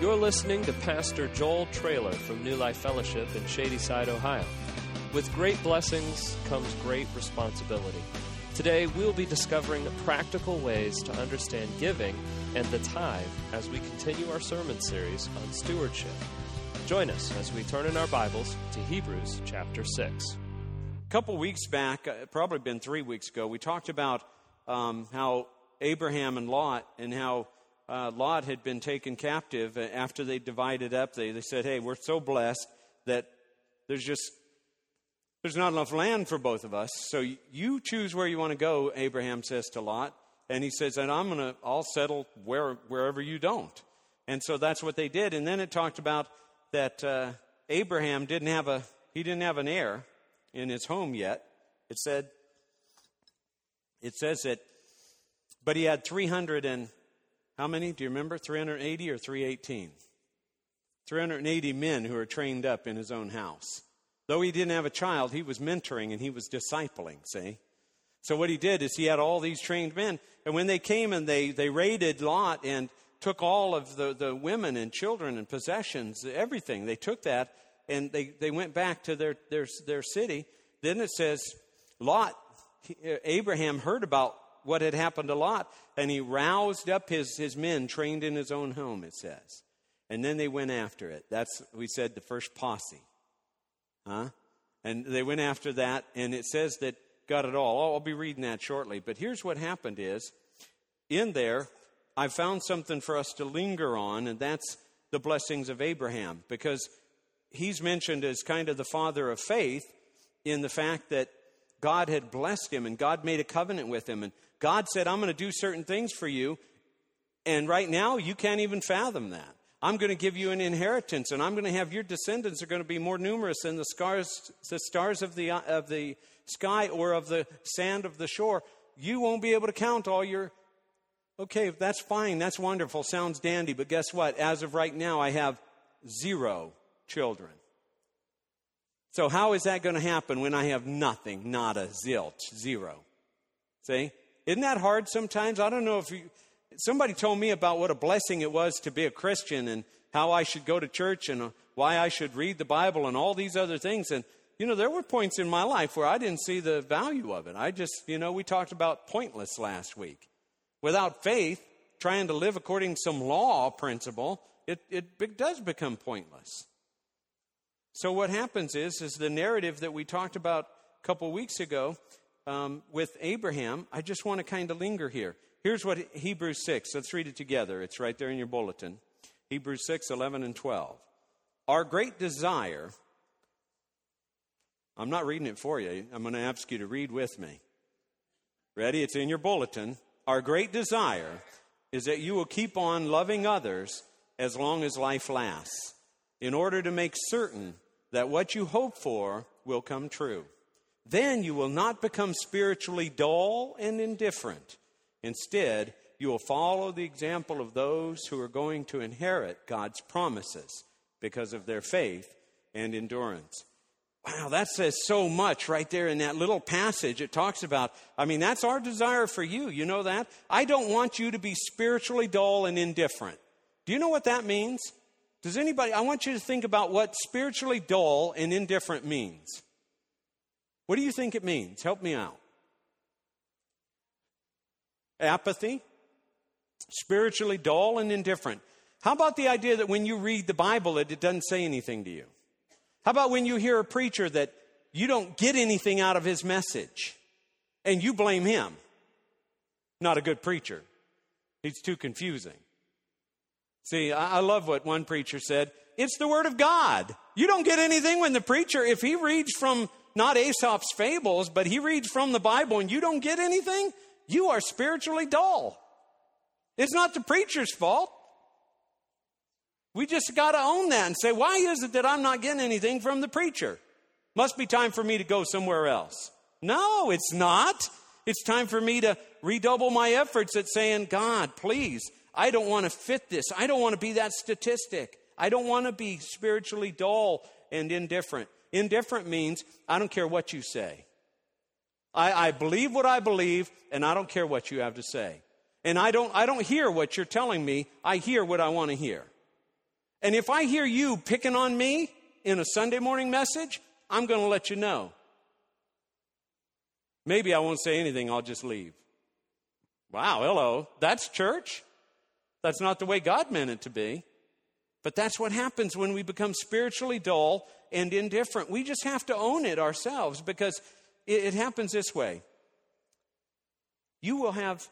You're listening to Pastor Joel Trailer from New Life Fellowship in Shadyside, Ohio. With great blessings comes great responsibility. Today, we'll be discovering practical ways to understand giving and the tithe as we continue our sermon series on stewardship. Join us as we turn in our Bibles to Hebrews chapter 6. A couple weeks back, uh, probably been three weeks ago, we talked about um, how Abraham and Lot and how uh, Lot had been taken captive uh, after they divided up. They, they said, Hey, we're so blessed that there's just there's not enough land for both of us. So you choose where you want to go, Abraham says to Lot. And he says, and I'm going to, I'll settle where, wherever you don't. And so that's what they did. And then it talked about that uh, Abraham didn't have a, he didn't have an heir in his home yet. It said, it says that, but he had 300 and how many? Do you remember? 380 or 318? 380 men who are trained up in his own house. Though he didn't have a child, he was mentoring and he was discipling, see? So what he did is he had all these trained men. And when they came and they, they raided Lot and took all of the, the women and children and possessions, everything, they took that and they, they went back to their, their, their city. Then it says, Lot, uh, Abraham heard about what had happened to Lot, and he roused up his, his men trained in his own home, it says. And then they went after it. That's, we said, the first posse. Huh? And they went after that, and it says that got it all. I'll be reading that shortly. But here's what happened is, in there, I found something for us to linger on, and that's the blessings of Abraham, because he's mentioned as kind of the father of faith in the fact that God had blessed him and God made a covenant with him. And God said, I'm going to do certain things for you. And right now, you can't even fathom that. I'm going to give you an inheritance, and I'm going to have your descendants are going to be more numerous than the stars, the stars of the, of the sky or of the sand of the shore. You won't be able to count all your. Okay, that's fine. That's wonderful. Sounds dandy. But guess what? As of right now, I have zero children. So, how is that going to happen when I have nothing, not a zilch, zero? See? Isn't that hard sometimes? I don't know if you, somebody told me about what a blessing it was to be a Christian and how I should go to church and uh, why I should read the Bible and all these other things. And, you know, there were points in my life where I didn't see the value of it. I just, you know, we talked about pointless last week. Without faith, trying to live according to some law principle, it, it does become pointless. So what happens is, is the narrative that we talked about a couple weeks ago um, with Abraham. I just want to kind of linger here. Here's what Hebrews 6, let's read it together. It's right there in your bulletin. Hebrews 6, 11 and 12. Our great desire, I'm not reading it for you, I'm going to ask you to read with me. Ready? It's in your bulletin. Our great desire is that you will keep on loving others as long as life lasts in order to make certain that what you hope for will come true. Then you will not become spiritually dull and indifferent. Instead, you will follow the example of those who are going to inherit God's promises because of their faith and endurance. Wow, that says so much right there in that little passage. It talks about, I mean, that's our desire for you. You know that? I don't want you to be spiritually dull and indifferent. Do you know what that means? Does anybody, I want you to think about what spiritually dull and indifferent means. What do you think it means? Help me out. Apathy, spiritually dull and indifferent. How about the idea that when you read the Bible, it, it doesn't say anything to you? How about when you hear a preacher that you don't get anything out of his message and you blame him? Not a good preacher. He's too confusing. See, I love what one preacher said. It's the Word of God. You don't get anything when the preacher, if he reads from not Aesop's fables, but he reads from the Bible and you don't get anything, you are spiritually dull. It's not the preacher's fault. We just got to own that and say, why is it that I'm not getting anything from the preacher? Must be time for me to go somewhere else. No, it's not. It's time for me to redouble my efforts at saying, God, please, I don't want to fit this. I don't want to be that statistic. I don't want to be spiritually dull and indifferent. Indifferent means I don't care what you say. I, I believe what I believe, and I don't care what you have to say. And I don't, I don't hear what you're telling me. I hear what I want to hear. And if I hear you picking on me in a Sunday morning message, I'm going to let you know. Maybe I won't say anything, I'll just leave. Wow, hello. That's church? That's not the way God meant it to be. But that's what happens when we become spiritually dull and indifferent. We just have to own it ourselves because it, it happens this way. You will have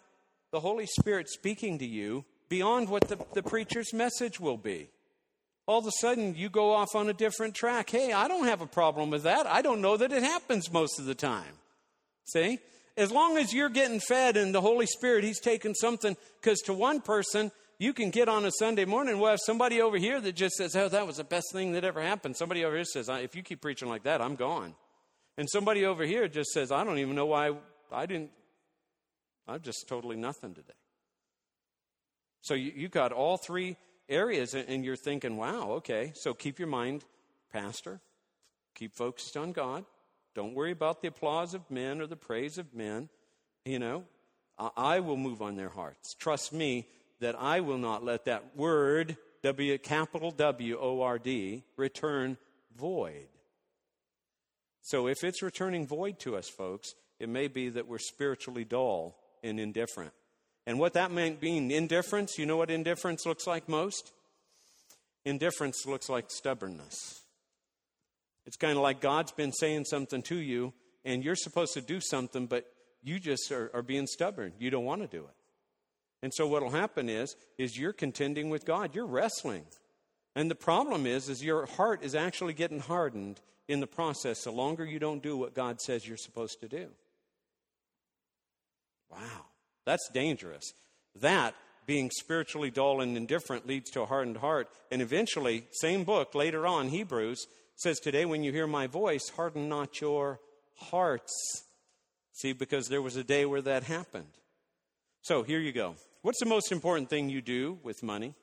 the Holy Spirit speaking to you beyond what the, the preacher's message will be. All of a sudden, you go off on a different track. Hey, I don't have a problem with that. I don't know that it happens most of the time. See? As long as you're getting fed and the Holy Spirit, He's taking something, because to one person, you can get on a Sunday morning. We'll have somebody over here that just says, Oh, that was the best thing that ever happened. Somebody over here says, If you keep preaching like that, I'm gone. And somebody over here just says, I don't even know why I didn't, I'm just totally nothing today. So you, you got all three areas, and you're thinking, wow, okay. So keep your mind, Pastor. Keep focused on God. Don't worry about the applause of men or the praise of men. You know, I will move on their hearts. Trust me, that I will not let that word, W capital W O R D, return void. So if it's returning void to us, folks, it may be that we're spiritually dull and indifferent. And what that might being indifference, you know what indifference looks like most? Indifference looks like stubbornness. It's kind of like God's been saying something to you, and you're supposed to do something, but you just are, are being stubborn. You don't want to do it. And so what'll happen is is you're contending with God. You're wrestling. And the problem is is your heart is actually getting hardened in the process the longer you don't do what God says you're supposed to do. Wow. That's dangerous. That being spiritually dull and indifferent leads to a hardened heart. And eventually, same book later on, Hebrews says, Today, when you hear my voice, harden not your hearts. See, because there was a day where that happened. So here you go. What's the most important thing you do with money?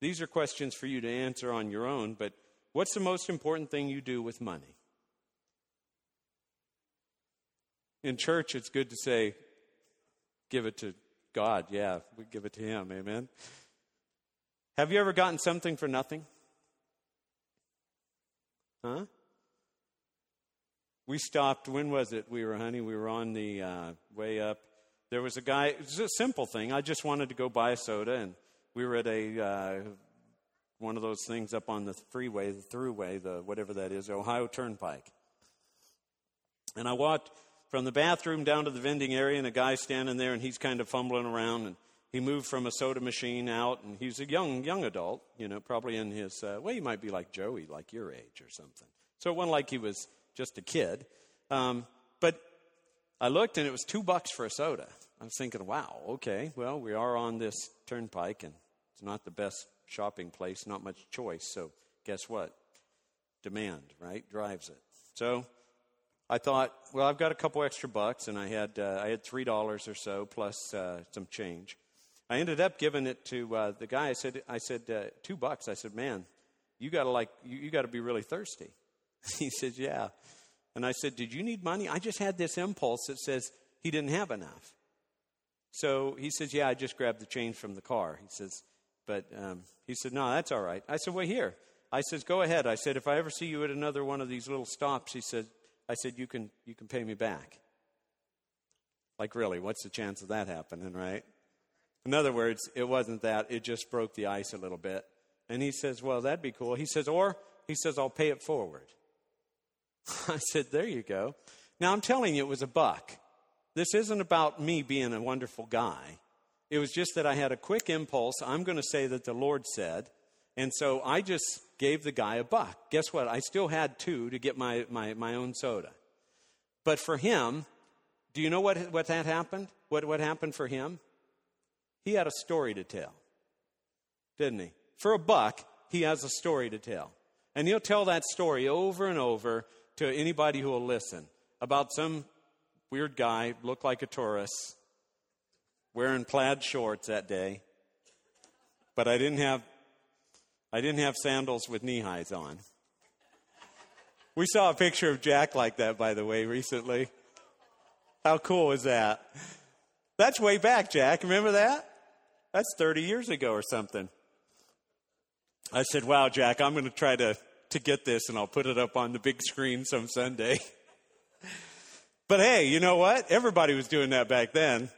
These are questions for you to answer on your own, but what's the most important thing you do with money? In church, it's good to say, give it to God. Yeah, we give it to Him. Amen. Have you ever gotten something for nothing? Huh? We stopped, when was it? We were, honey, we were on the uh, way up there was a guy, it was a simple thing. I just wanted to go buy a soda, and we were at a uh, one of those things up on the freeway, the throughway, the whatever that is, Ohio Turnpike. And I walked from the bathroom down to the vending area, and a guy standing there, and he's kind of fumbling around, and he moved from a soda machine out, and he's a young young adult, you know, probably in his uh, well, he might be like Joey, like your age or something. So it wasn't like he was just a kid. Um, but I looked and it was two bucks for a soda. I was thinking, wow, okay, well, we are on this turnpike and it's not the best shopping place, not much choice. So guess what? Demand, right, drives it. So I thought, well, I've got a couple extra bucks, and I had uh, I had three dollars or so plus uh, some change. I ended up giving it to uh, the guy. I said, I said uh, two bucks. I said, man, you got to like you, you got to be really thirsty. he says, yeah. And I said, Did you need money? I just had this impulse that says he didn't have enough. So he says, Yeah, I just grabbed the change from the car. He says, But um, he said, No, that's all right. I said, Well, here. I says, Go ahead. I said, If I ever see you at another one of these little stops, he said, I said, You can, you can pay me back. Like, really, what's the chance of that happening, right? In other words, it wasn't that. It just broke the ice a little bit. And he says, Well, that'd be cool. He says, Or, he says, I'll pay it forward. I said, There you go. Now I'm telling you, it was a buck. This isn't about me being a wonderful guy. It was just that I had a quick impulse. I'm going to say that the Lord said. And so I just gave the guy a buck. Guess what? I still had two to get my, my, my own soda. But for him, do you know what, what that happened? What, what happened for him? He had a story to tell, didn't he? For a buck, he has a story to tell. And he'll tell that story over and over to anybody who will listen about some weird guy, looked like a tourist, wearing plaid shorts that day. But I didn't have I didn't have sandals with knee highs on. We saw a picture of Jack like that, by the way, recently. How cool is that? That's way back, Jack. Remember that? That's 30 years ago or something. I said, Wow, Jack, I'm going to try to, to get this and I'll put it up on the big screen some Sunday. but hey, you know what? Everybody was doing that back then.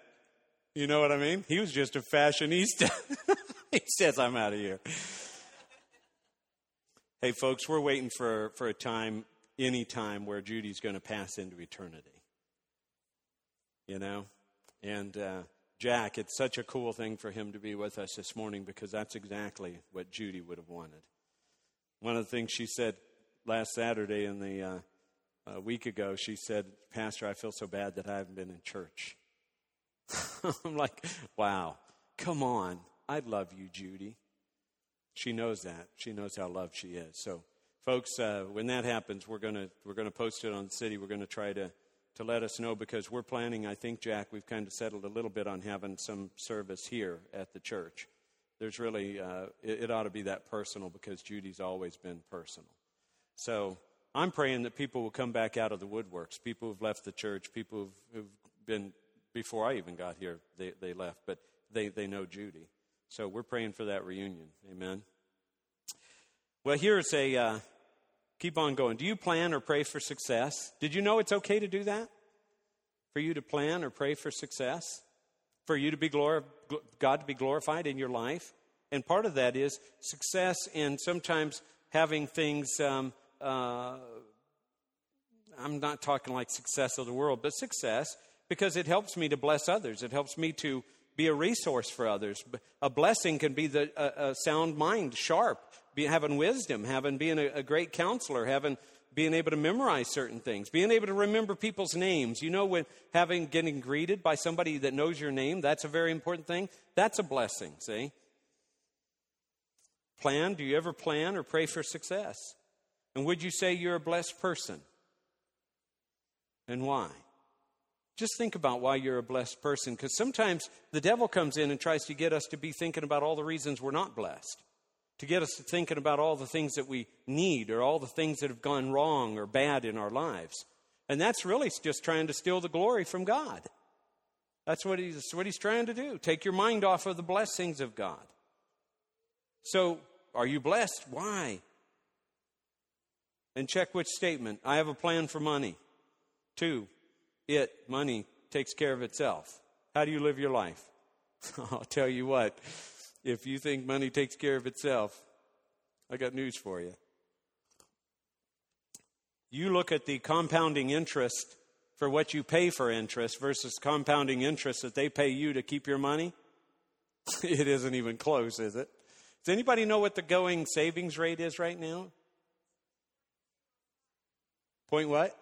You know what I mean? He was just a fashionista. he says, I'm out of here. hey, folks, we're waiting for, for a time, any time, where Judy's going to pass into eternity. You know? And uh, Jack, it's such a cool thing for him to be with us this morning because that's exactly what Judy would have wanted. One of the things she said last Saturday in the uh, a week ago, she said, Pastor, I feel so bad that I haven't been in church. I'm like, wow, come on. I love you, Judy. She knows that. She knows how loved she is. So, folks, uh, when that happens, we're going we're gonna post it on the city. We're going to try to, to let us know because we're planning, I think, Jack, we've kind of settled a little bit on having some service here at the church. There's really, uh, it, it ought to be that personal because Judy's always been personal. So, I'm praying that people will come back out of the woodworks. People who've left the church, people who've, who've been before I even got here, they, they left, but they, they know Judy. So we're praying for that reunion. Amen. Well, here's a uh, keep on going. Do you plan or pray for success? Did you know it's okay to do that? For you to plan or pray for success? For you to be glor- God to be glorified in your life? And part of that is success and sometimes having things. Um, uh, I'm not talking like success of the world, but success because it helps me to bless others. It helps me to be a resource for others. A blessing can be the a, a sound mind, sharp, be, having wisdom, having being a, a great counselor, having being able to memorize certain things, being able to remember people's names. You know, when having getting greeted by somebody that knows your name, that's a very important thing. That's a blessing. See. Plan? Do you ever plan or pray for success? And would you say you're a blessed person? And why? Just think about why you're a blessed person, because sometimes the devil comes in and tries to get us to be thinking about all the reasons we're not blessed, to get us thinking about all the things that we need or all the things that have gone wrong or bad in our lives. And that's really just trying to steal the glory from God. That's what he's, what he's trying to do. Take your mind off of the blessings of God. So, are you blessed? Why? And check which statement. I have a plan for money. Two, it, money, takes care of itself. How do you live your life? I'll tell you what, if you think money takes care of itself, I got news for you. You look at the compounding interest for what you pay for interest versus compounding interest that they pay you to keep your money. it isn't even close, is it? Does anybody know what the going savings rate is right now? Point what?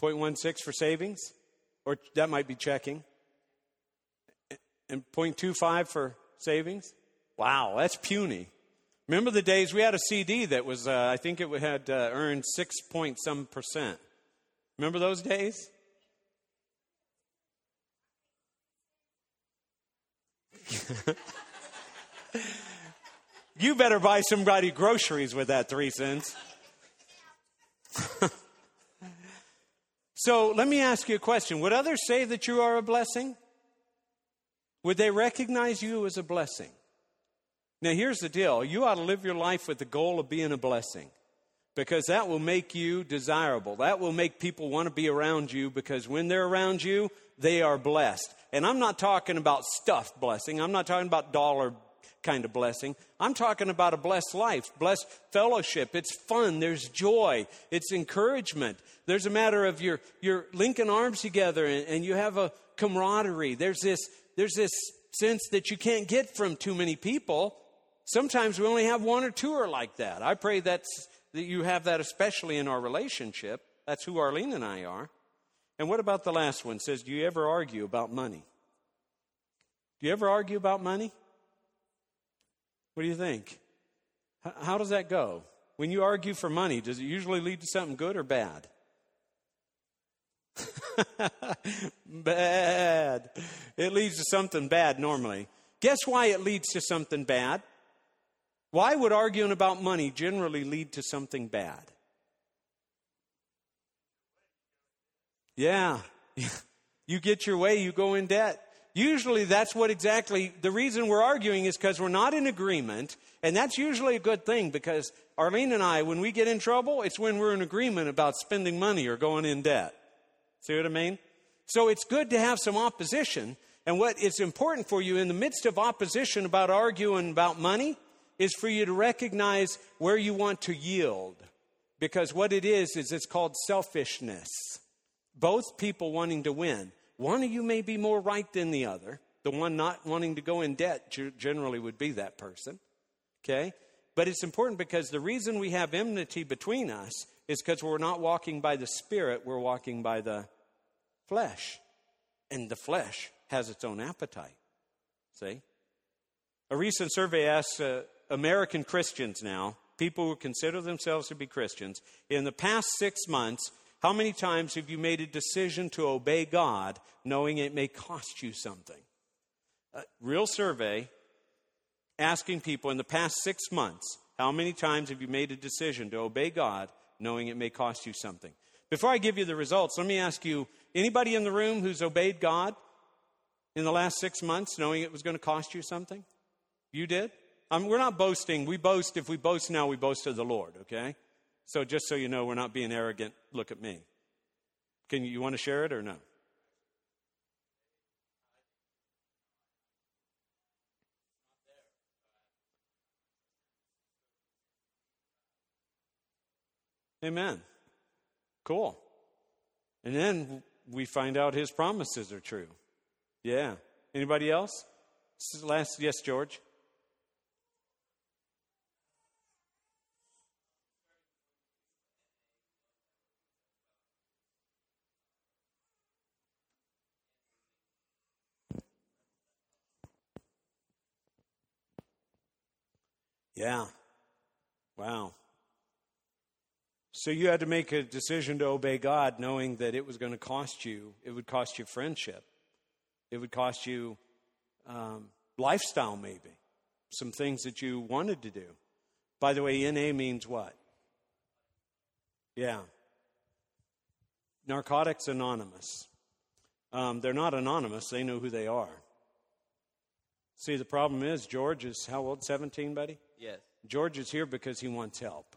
0.16 for savings, or that might be checking. And 0.25 for savings? Wow, that's puny. Remember the days we had a CD that was, uh, I think it had uh, earned 6 point some percent. Remember those days? you better buy somebody groceries with that three cents. So let me ask you a question. Would others say that you are a blessing? Would they recognize you as a blessing? Now, here's the deal you ought to live your life with the goal of being a blessing because that will make you desirable. That will make people want to be around you because when they're around you, they are blessed. And I'm not talking about stuff blessing, I'm not talking about dollar kind of blessing. I'm talking about a blessed life, blessed fellowship. It's fun, there's joy, it's encouragement. There's a matter of you're, you're linking arms together and, and you have a camaraderie. There's this, there's this sense that you can't get from too many people. Sometimes we only have one or two are like that. I pray that's, that you have that especially in our relationship. That's who Arlene and I are. And what about the last one? It says, Do you ever argue about money? Do you ever argue about money? What do you think? How does that go? When you argue for money, does it usually lead to something good or bad? bad. It leads to something bad normally. Guess why it leads to something bad? Why would arguing about money generally lead to something bad? Yeah. You get your way, you go in debt. usually that's what exactly the reason we're arguing is because we're not in agreement. And that's usually a good thing because Arlene and I, when we get in trouble, it's when we're in agreement about spending money or going in debt. See what I mean? So it's good to have some opposition. And what is important for you in the midst of opposition about arguing about money is for you to recognize where you want to yield. Because what it is, is it's called selfishness. Both people wanting to win. One of you may be more right than the other. The one not wanting to go in debt generally would be that person. Okay? But it's important because the reason we have enmity between us is because we're not walking by the Spirit, we're walking by the flesh. And the flesh has its own appetite. See? A recent survey asks uh, American Christians now, people who consider themselves to be Christians, in the past six months, how many times have you made a decision to obey God knowing it may cost you something? A real survey asking people in the past six months, how many times have you made a decision to obey God knowing it may cost you something? Before I give you the results, let me ask you anybody in the room who's obeyed God in the last six months knowing it was going to cost you something? You did? Um, we're not boasting. We boast, if we boast now, we boast to the Lord, okay? So just so you know, we're not being arrogant. Look at me. Can you, you want to share it or no? Amen. Cool. And then we find out his promises are true. Yeah. Anybody else? Last, yes, George. Yeah. Wow. So you had to make a decision to obey God knowing that it was going to cost you, it would cost you friendship. It would cost you um, lifestyle, maybe, some things that you wanted to do. By the way, NA means what? Yeah. Narcotics Anonymous. Um, they're not anonymous, they know who they are. See, the problem is, George is how old? 17, buddy? Yes. George is here because he wants help.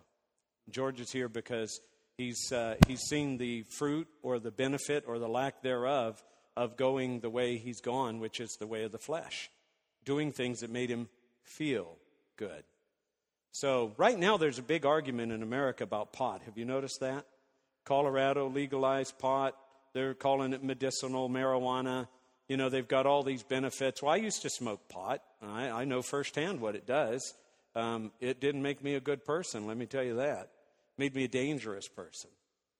George is here because he's, uh, he's seen the fruit or the benefit or the lack thereof of going the way he's gone, which is the way of the flesh, doing things that made him feel good. So, right now, there's a big argument in America about pot. Have you noticed that? Colorado legalized pot. They're calling it medicinal marijuana. You know, they've got all these benefits. Well, I used to smoke pot. I, I know firsthand what it does. Um, it didn't make me a good person, let me tell you that. Made me a dangerous person.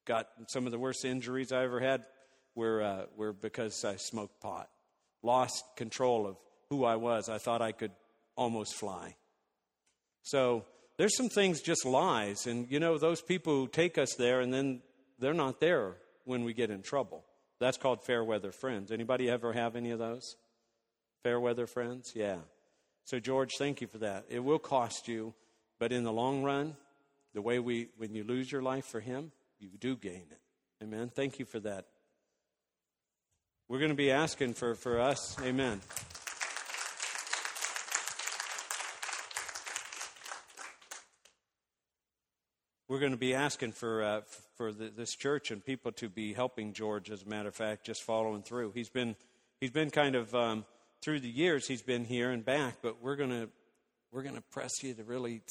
Got some of the worst injuries I ever had were, uh, were because I smoked pot. Lost control of who I was. I thought I could almost fly. So there's some things just lies. And you know, those people who take us there and then they're not there when we get in trouble. That's called fair weather friends. Anybody ever have any of those? Fair weather friends? Yeah. So George, thank you for that. It will cost you, but in the long run, the way we when you lose your life for him, you do gain it. Amen. Thank you for that. We're going to be asking for, for us. Amen. We're going to be asking for, uh, for the, this church and people to be helping George, as a matter of fact, just following through. He's been, he's been kind of, um, through the years, he's been here and back, but we're to, we're going to press you to really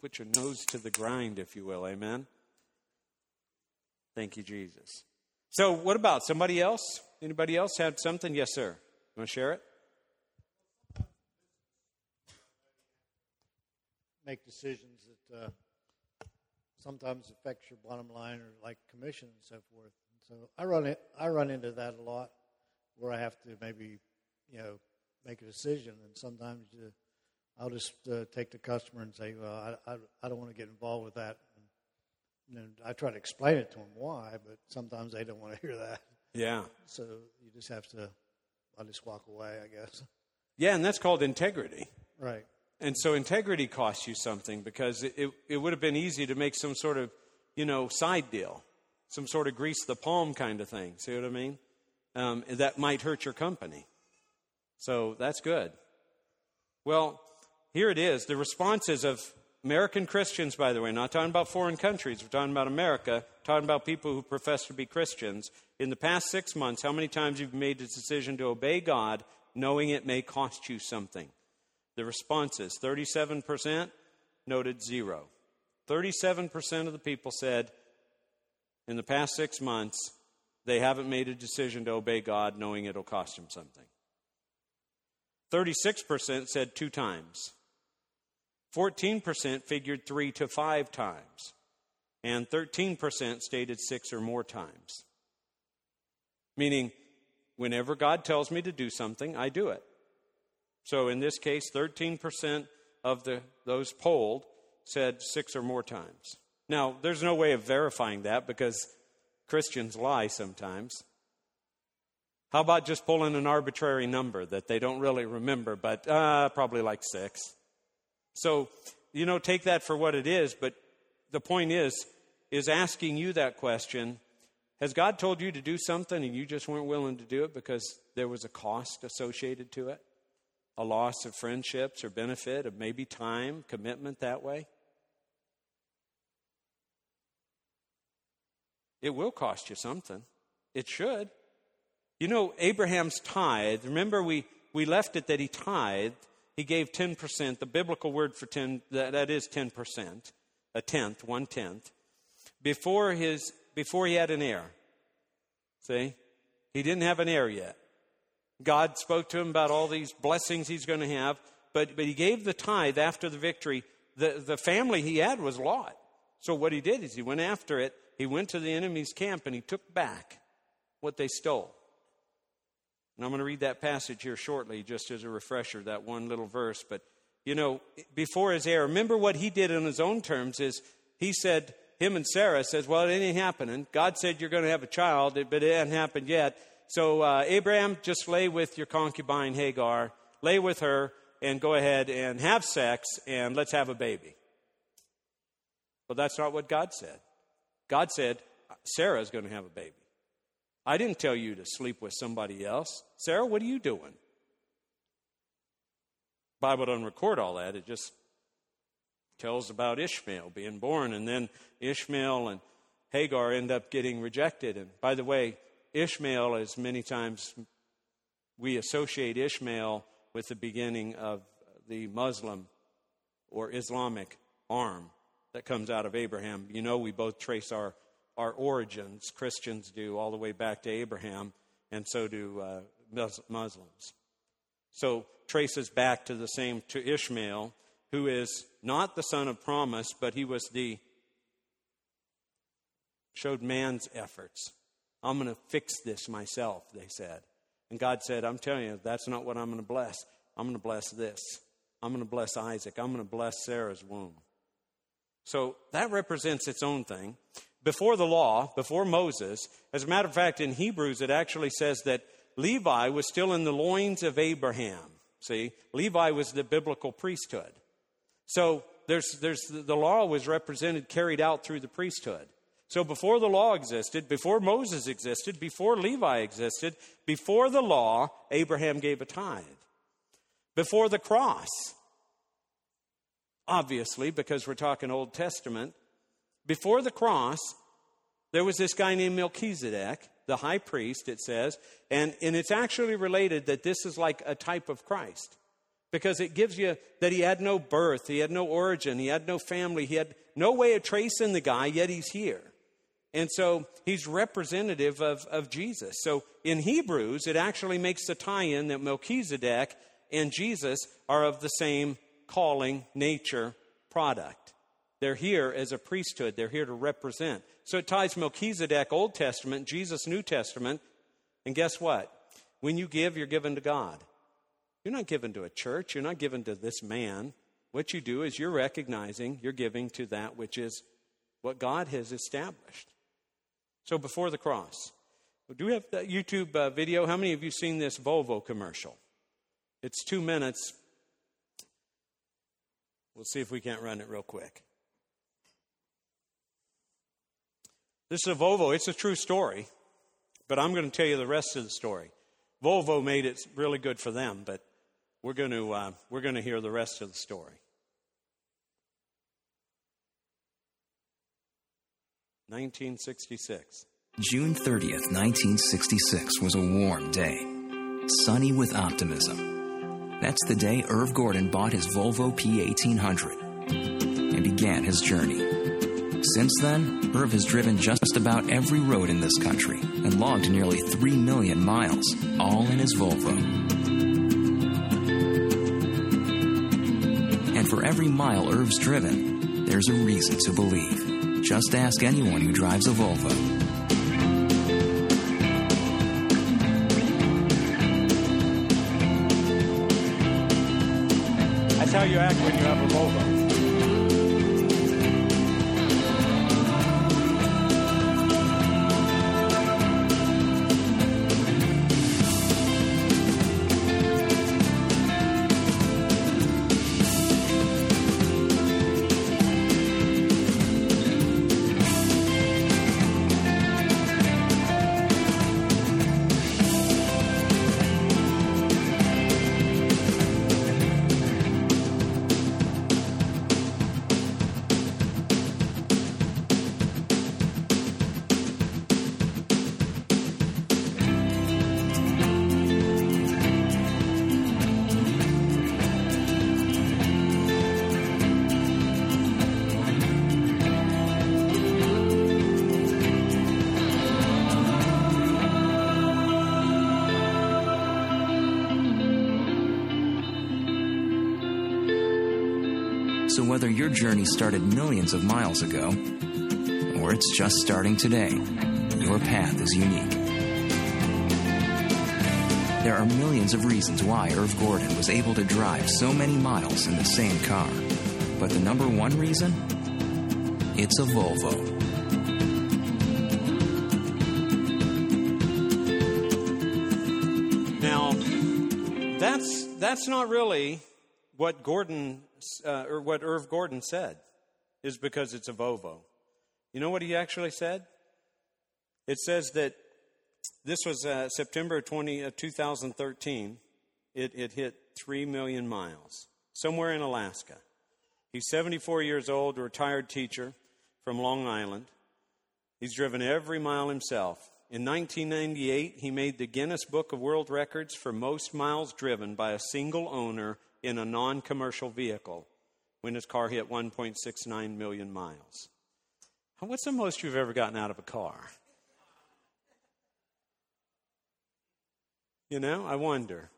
put your nose to the grind, if you will. Amen? Thank you, Jesus. So, what about somebody else? Anybody else had something? Yes, sir. You want to share it? Make decisions that uh, sometimes affects your bottom line, or like commission and so forth. So I run it. I run into that a lot, where I have to maybe, you know, make a decision, and sometimes uh, I'll just uh, take the customer and say, "Well, I, I, I don't want to get involved with that." And I try to explain it to them why, but sometimes they don't want to hear that. Yeah. So you just have to, I just walk away, I guess. Yeah, and that's called integrity. Right. And so integrity costs you something because it, it, it, would have been easy to make some sort of, you know, side deal, some sort of grease the palm kind of thing. See what I mean? Um, that might hurt your company. So that's good. Well, here it is. The responses of American Christians, by the way, not talking about foreign countries, we're talking about America, talking about people who profess to be Christians. In the past six months, how many times you've made the decision to obey God knowing it may cost you something? The responses 37% noted zero. 37% of the people said in the past six months they haven't made a decision to obey God knowing it'll cost them something. 36% said two times. 14% figured three to five times. And 13% stated six or more times. Meaning, whenever God tells me to do something, I do it. So in this case, 13% of the, those polled said six or more times. Now, there's no way of verifying that because Christians lie sometimes. How about just pulling an arbitrary number that they don't really remember, but uh, probably like six? So, you know, take that for what it is, but the point is, is asking you that question Has God told you to do something and you just weren't willing to do it because there was a cost associated to it? A loss of friendships or benefit, of maybe time, commitment that way? It will cost you something. It should. You know, Abraham's tithe, remember we, we left it that he tithed. He gave 10%. The biblical word for 10, that, that is 10%, a tenth, one tenth, before, his, before he had an heir. See? He didn't have an heir yet. God spoke to him about all these blessings he's going to have, but, but he gave the tithe after the victory. The, the family he had was Lot. So what he did is he went after it he went to the enemy's camp and he took back what they stole. And I'm going to read that passage here shortly, just as a refresher, that one little verse. But, you know, before his heir, remember what he did on his own terms is he said, him and Sarah says, well, it ain't happening. God said you're going to have a child, but it hasn't happened yet. So, uh, Abraham, just lay with your concubine Hagar, lay with her, and go ahead and have sex, and let's have a baby. Well, that's not what God said. God said, Sarah's going to have a baby. I didn't tell you to sleep with somebody else. Sarah, what are you doing? Bible doesn't record all that. It just tells about Ishmael being born, and then Ishmael and Hagar end up getting rejected. And by the way, Ishmael is many times we associate Ishmael with the beginning of the Muslim or Islamic arm that comes out of Abraham. You know, we both trace our, our origins, Christians do, all the way back to Abraham, and so do uh, Muslims. So, traces back to the same, to Ishmael, who is not the son of promise, but he was the, showed man's efforts. I'm going to fix this myself, they said. And God said, I'm telling you, that's not what I'm going to bless. I'm going to bless this. I'm going to bless Isaac. I'm going to bless Sarah's womb. So that represents its own thing. Before the law, before Moses, as a matter of fact, in Hebrews, it actually says that Levi was still in the loins of Abraham. See, Levi was the biblical priesthood. So there's, there's, the law was represented, carried out through the priesthood. So before the law existed, before Moses existed, before Levi existed, before the law, Abraham gave a tithe. Before the cross, obviously, because we're talking Old Testament. Before the cross, there was this guy named Melchizedek, the high priest, it says, and, and it's actually related that this is like a type of Christ because it gives you that he had no birth, he had no origin, he had no family, he had no way of tracing the guy, yet he's here. And so he's representative of, of Jesus. So in Hebrews, it actually makes the tie in that Melchizedek and Jesus are of the same calling, nature, product. They're here as a priesthood, they're here to represent. So it ties Melchizedek, Old Testament, Jesus, New Testament. And guess what? When you give, you're given to God. You're not given to a church, you're not given to this man. What you do is you're recognizing you're giving to that which is what God has established. So before the cross, do we have that YouTube uh, video? How many of you seen this Volvo commercial? It's two minutes, We'll see if we can't run it real quick. This is a Volvo. It's a true story, but I'm going to tell you the rest of the story. Volvo made it really good for them, but we're going to, uh, we're going to hear the rest of the story. 1966. June 30th, 1966 was a warm day, sunny with optimism. That's the day Irv Gordon bought his Volvo P1800 and began his journey. Since then, Irv has driven just about every road in this country and logged nearly 3 million miles, all in his Volvo. And for every mile Irv's driven, there's a reason to believe. Just ask anyone who drives a Volvo. That's how you act when you have a Volvo. Journey started millions of miles ago, or it's just starting today, your path is unique. There are millions of reasons why Irv Gordon was able to drive so many miles in the same car. But the number one reason? It's a Volvo. Now, that's, that's not really what Gordon, uh, or what Irv Gordon said, is because it's a Volvo. You know what he actually said? It says that this was uh, September 20, uh, 2013. It, it hit 3 million miles, somewhere in Alaska. He's 74 years old, retired teacher from Long Island. He's driven every mile himself. In 1998, he made the Guinness Book of World Records for most miles driven by a single owner in a non commercial vehicle when his car hit 1.69 million miles. What's the most you've ever gotten out of a car? You know, I wonder.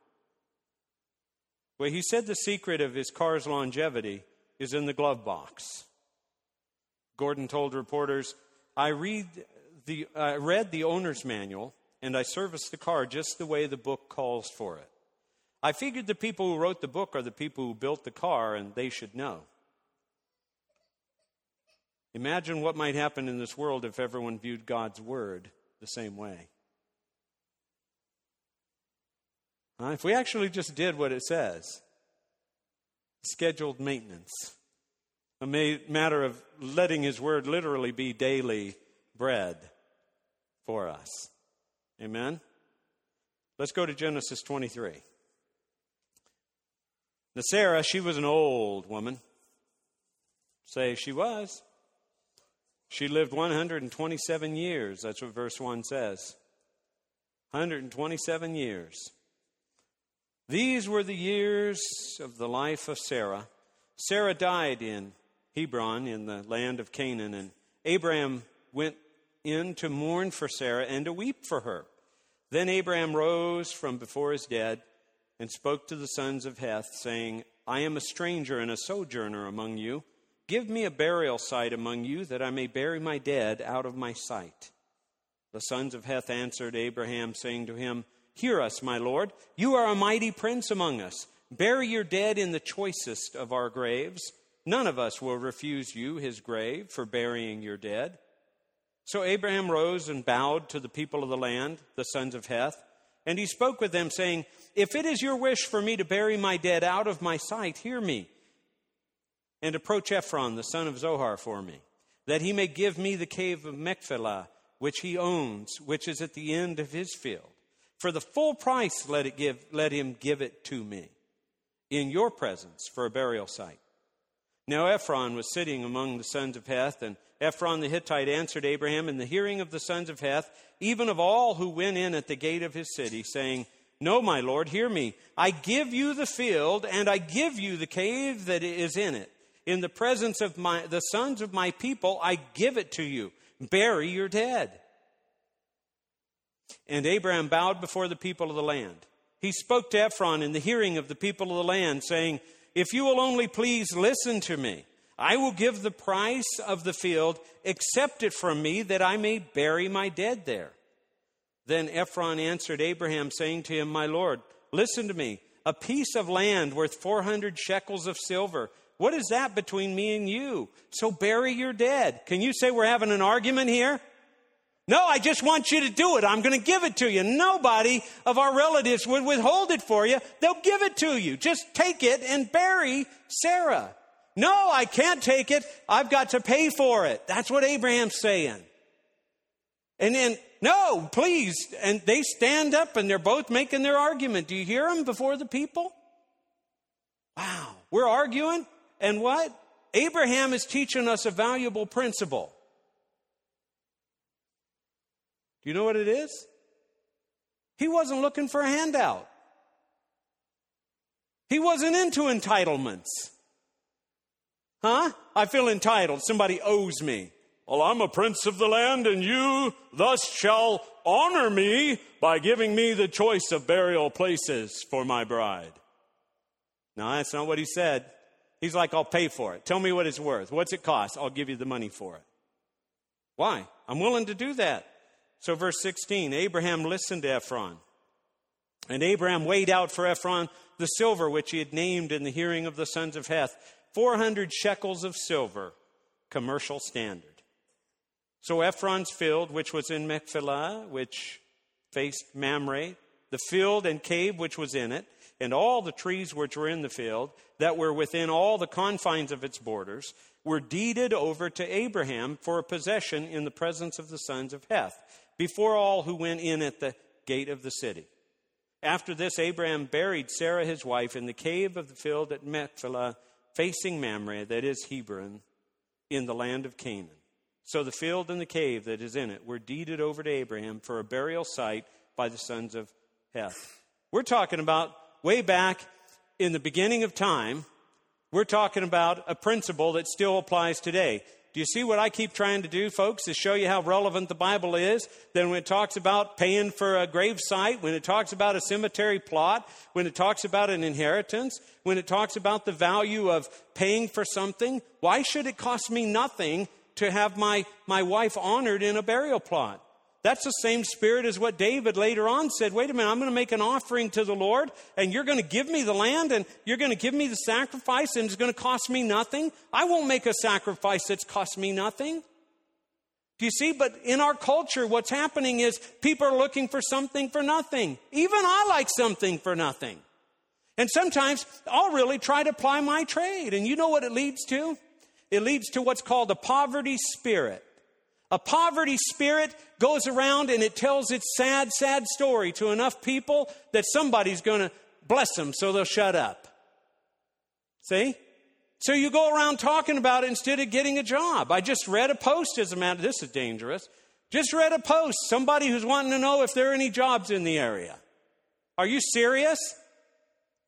Well, he said the secret of his car's longevity is in the glove box. Gordon told reporters, I read the, I read the owner's manual and I serviced the car just the way the book calls for it. I figured the people who wrote the book are the people who built the car and they should know. Imagine what might happen in this world if everyone viewed God's word the same way. If we actually just did what it says scheduled maintenance, a matter of letting His word literally be daily bread for us. Amen? Let's go to Genesis 23. Now, Sarah, she was an old woman. Say she was. She lived 127 years. That's what verse 1 says. 127 years. These were the years of the life of Sarah. Sarah died in Hebron in the land of Canaan, and Abraham went in to mourn for Sarah and to weep for her. Then Abraham rose from before his dead and spoke to the sons of Heth, saying, I am a stranger and a sojourner among you. Give me a burial site among you, that I may bury my dead out of my sight. The sons of Heth answered Abraham, saying to him, Hear us, my Lord. You are a mighty prince among us. Bury your dead in the choicest of our graves. None of us will refuse you his grave for burying your dead. So Abraham rose and bowed to the people of the land, the sons of Heth, and he spoke with them, saying, If it is your wish for me to bury my dead out of my sight, hear me, and approach Ephron, the son of Zohar, for me, that he may give me the cave of Machpelah, which he owns, which is at the end of his field. For the full price, let, it give, let him give it to me in your presence for a burial site. Now Ephron was sitting among the sons of Heth, and Ephron the Hittite answered Abraham in the hearing of the sons of Heth, even of all who went in at the gate of his city, saying, No, my Lord, hear me. I give you the field, and I give you the cave that is in it. In the presence of my, the sons of my people, I give it to you. Bury your dead. And Abraham bowed before the people of the land. He spoke to Ephron in the hearing of the people of the land, saying, If you will only please listen to me, I will give the price of the field, accept it from me, that I may bury my dead there. Then Ephron answered Abraham, saying to him, My Lord, listen to me. A piece of land worth 400 shekels of silver. What is that between me and you? So bury your dead. Can you say we're having an argument here? No, I just want you to do it. I'm going to give it to you. Nobody of our relatives would withhold it for you. They'll give it to you. Just take it and bury Sarah. No, I can't take it. I've got to pay for it. That's what Abraham's saying. And then, no, please. And they stand up and they're both making their argument. Do you hear them before the people? Wow. We're arguing. And what? Abraham is teaching us a valuable principle. Do you know what it is? He wasn't looking for a handout. He wasn't into entitlements. Huh? I feel entitled. Somebody owes me. Well, I'm a prince of the land, and you thus shall honor me by giving me the choice of burial places for my bride. No, that's not what he said. He's like, I'll pay for it. Tell me what it's worth. What's it cost? I'll give you the money for it. Why? I'm willing to do that. So, verse 16 Abraham listened to Ephron. And Abraham weighed out for Ephron the silver which he had named in the hearing of the sons of Heth 400 shekels of silver, commercial standard. So Ephron's field, which was in Machpelah, which faced Mamre, the field and cave which was in it, and all the trees which were in the field, that were within all the confines of its borders, were deeded over to Abraham for a possession in the presence of the sons of Heth before all who went in at the gate of the city. After this, Abraham buried Sarah his wife in the cave of the field at Machpelah, facing Mamre, that is Hebron, in the land of Canaan. So the field and the cave that is in it were deeded over to Abraham for a burial site by the sons of Heth. We're talking about way back in the beginning of time, we're talking about a principle that still applies today. Do you see what I keep trying to do, folks, is show you how relevant the Bible is? Then when it talks about paying for a grave site, when it talks about a cemetery plot, when it talks about an inheritance, when it talks about the value of paying for something, why should it cost me nothing to have my, my wife honored in a burial plot? That's the same spirit as what David later on said wait a minute, I'm going to make an offering to the Lord, and you're going to give me the land, and you're going to give me the sacrifice, and it's going to cost me nothing. I won't make a sacrifice that's cost me nothing. Do you see? But in our culture, what's happening is people are looking for something for nothing. Even I like something for nothing. And sometimes I'll really try to apply my trade. And you know what it leads to? It leads to what's called a poverty spirit. A poverty spirit goes around and it tells its sad, sad story to enough people that somebody's going to bless them so they'll shut up. See? So you go around talking about it instead of getting a job. I just read a post as a matter, of this is dangerous. Just read a post, somebody who's wanting to know if there are any jobs in the area. Are you serious?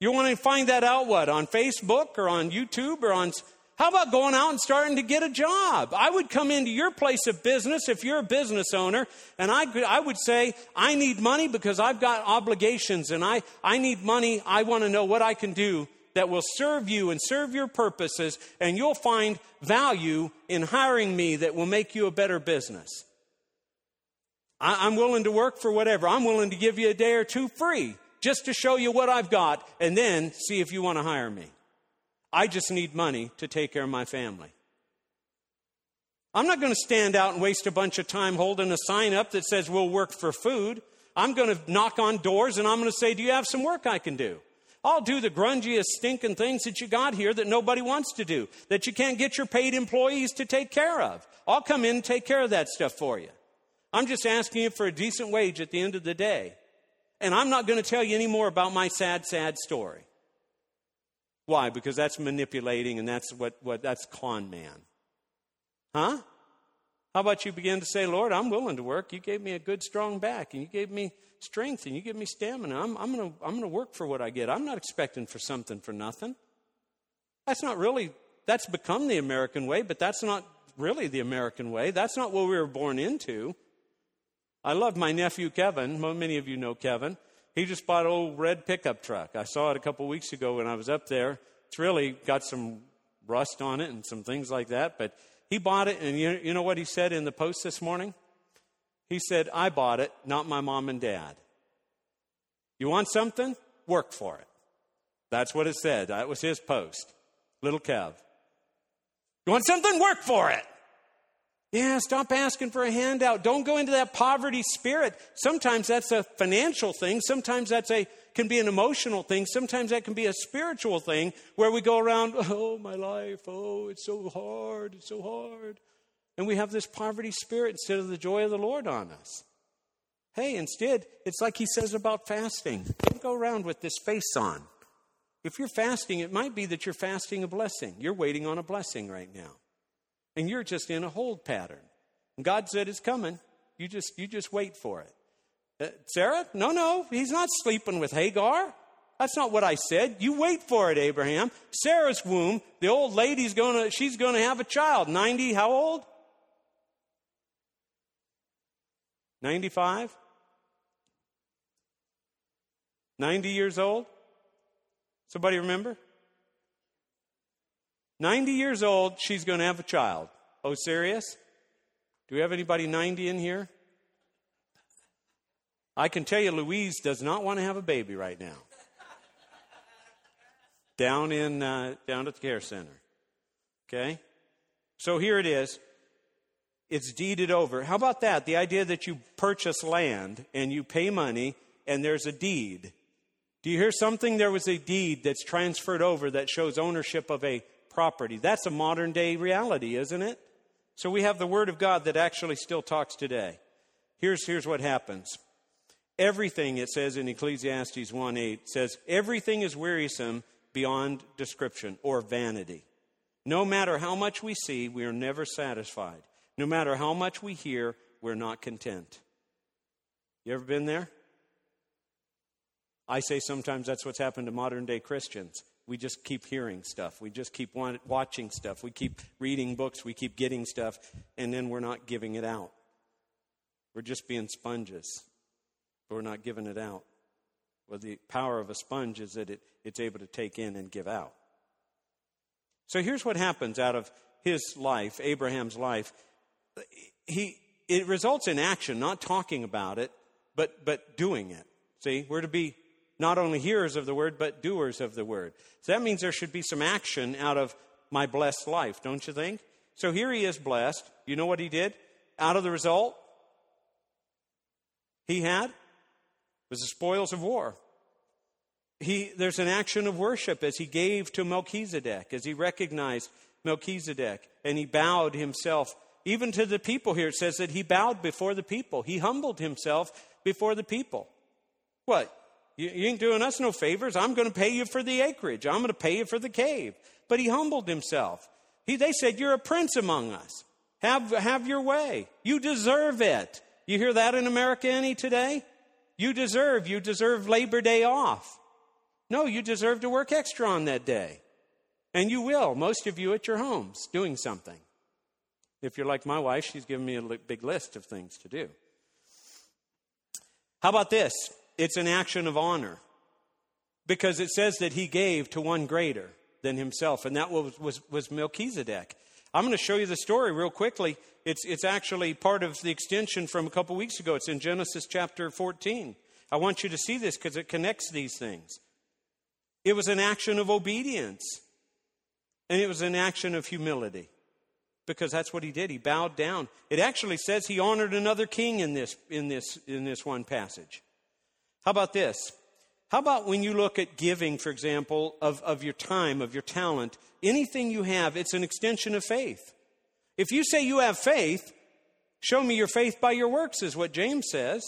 You want to find that out what? On Facebook or on YouTube or on how about going out and starting to get a job? I would come into your place of business if you're a business owner, and I, I would say, I need money because I've got obligations and I, I need money. I want to know what I can do that will serve you and serve your purposes, and you'll find value in hiring me that will make you a better business. I, I'm willing to work for whatever. I'm willing to give you a day or two free just to show you what I've got, and then see if you want to hire me. I just need money to take care of my family. I'm not going to stand out and waste a bunch of time holding a sign up that says we'll work for food. I'm going to knock on doors and I'm going to say, Do you have some work I can do? I'll do the grungiest, stinking things that you got here that nobody wants to do, that you can't get your paid employees to take care of. I'll come in and take care of that stuff for you. I'm just asking you for a decent wage at the end of the day. and I'm not going to tell you any more about my sad, sad story. Why? Because that's manipulating and that's what, what that's con man. Huh? How about you begin to say, Lord, I'm willing to work. You gave me a good, strong back, and you gave me strength, and you give me stamina. I'm, I'm going to I'm gonna work for what I get. I'm not expecting for something for nothing. That's not really, that's become the American way, but that's not really the American way. That's not what we were born into. I love my nephew Kevin. Many of you know Kevin. He just bought an old red pickup truck. I saw it a couple weeks ago when I was up there. It's really got some rust on it and some things like that, but he bought it, and you, you know what he said in the post this morning? He said, I bought it, not my mom and dad. You want something? Work for it. That's what it said. That was his post. Little Kev. You want something? Work for it. Yeah, stop asking for a handout. Don't go into that poverty spirit. Sometimes that's a financial thing. Sometimes that's a can be an emotional thing. Sometimes that can be a spiritual thing where we go around, oh my life, oh it's so hard, it's so hard. And we have this poverty spirit instead of the joy of the Lord on us. Hey, instead, it's like he says about fasting. Don't go around with this face on. If you're fasting, it might be that you're fasting a blessing. You're waiting on a blessing right now. And you're just in a hold pattern. And God said it's coming. You just you just wait for it. Uh, Sarah? No, no, he's not sleeping with Hagar. That's not what I said. You wait for it, Abraham. Sarah's womb, the old lady's gonna she's gonna have a child. 90, how old? 95? 90 years old? Somebody remember? 90 years old, she's going to have a child. Oh, serious? Do we have anybody 90 in here? I can tell you, Louise does not want to have a baby right now. down in uh, down at the care center. Okay, so here it is. It's deeded over. How about that? The idea that you purchase land and you pay money and there's a deed. Do you hear something? There was a deed that's transferred over that shows ownership of a property. That's a modern day reality, isn't it? So we have the Word of God that actually still talks today. Here's, here's what happens. Everything, it says in Ecclesiastes 1 8, says, everything is wearisome beyond description or vanity. No matter how much we see, we are never satisfied. No matter how much we hear, we're not content. You ever been there? I say sometimes that's what's happened to modern day Christians. We just keep hearing stuff. We just keep watching stuff. We keep reading books. We keep getting stuff, and then we're not giving it out. We're just being sponges, but we're not giving it out. Well, the power of a sponge is that it, it's able to take in and give out. So here's what happens out of his life, Abraham's life. He, it results in action, not talking about it, but, but doing it. See, we're to be not only hearers of the word, but doers of the word. So that means there should be some action out of my blessed life, don't you think? So here he is blessed. You know what he did? Out of the result he had was the spoils of war. He, there's an action of worship as he gave to Melchizedek, as he recognized Melchizedek, and he bowed himself even to the people here. It says that he bowed before the people, he humbled himself before the people. What? You, you ain't doing us no favors. I'm going to pay you for the acreage. I'm going to pay you for the cave. But he humbled himself. He, they said, You're a prince among us. Have, have your way. You deserve it. You hear that in America any today? You deserve, you deserve Labor Day off. No, you deserve to work extra on that day. And you will, most of you at your homes, doing something. If you're like my wife, she's given me a big list of things to do. How about this? It's an action of honor because it says that he gave to one greater than himself, and that was, was, was Melchizedek. I'm going to show you the story real quickly. It's, it's actually part of the extension from a couple weeks ago. It's in Genesis chapter 14. I want you to see this because it connects these things. It was an action of obedience, and it was an action of humility because that's what he did. He bowed down. It actually says he honored another king in this, in this, in this one passage. How about this? How about when you look at giving, for example, of, of your time, of your talent, anything you have, it's an extension of faith. If you say you have faith, show me your faith by your works, is what James says.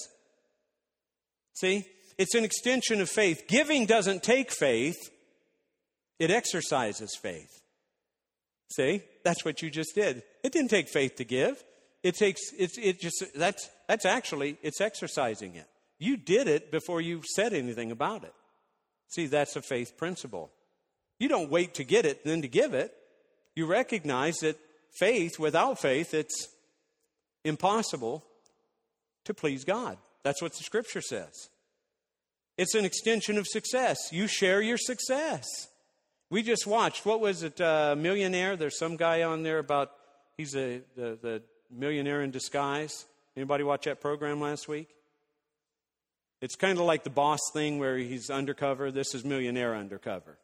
See? it's an extension of faith. Giving doesn't take faith, it exercises faith. See? That's what you just did. It didn't take faith to give. It takes it's it just that's that's actually it's exercising it. You did it before you said anything about it. See, that's a faith principle. You don't wait to get it then to give it. You recognize that faith, without faith, it's impossible to please God. That's what the scripture says. It's an extension of success. You share your success. We just watched, what was it, uh, Millionaire? There's some guy on there about, he's a, the, the millionaire in disguise. Anybody watch that program last week? It's kind of like the boss thing where he's undercover. This is millionaire undercover.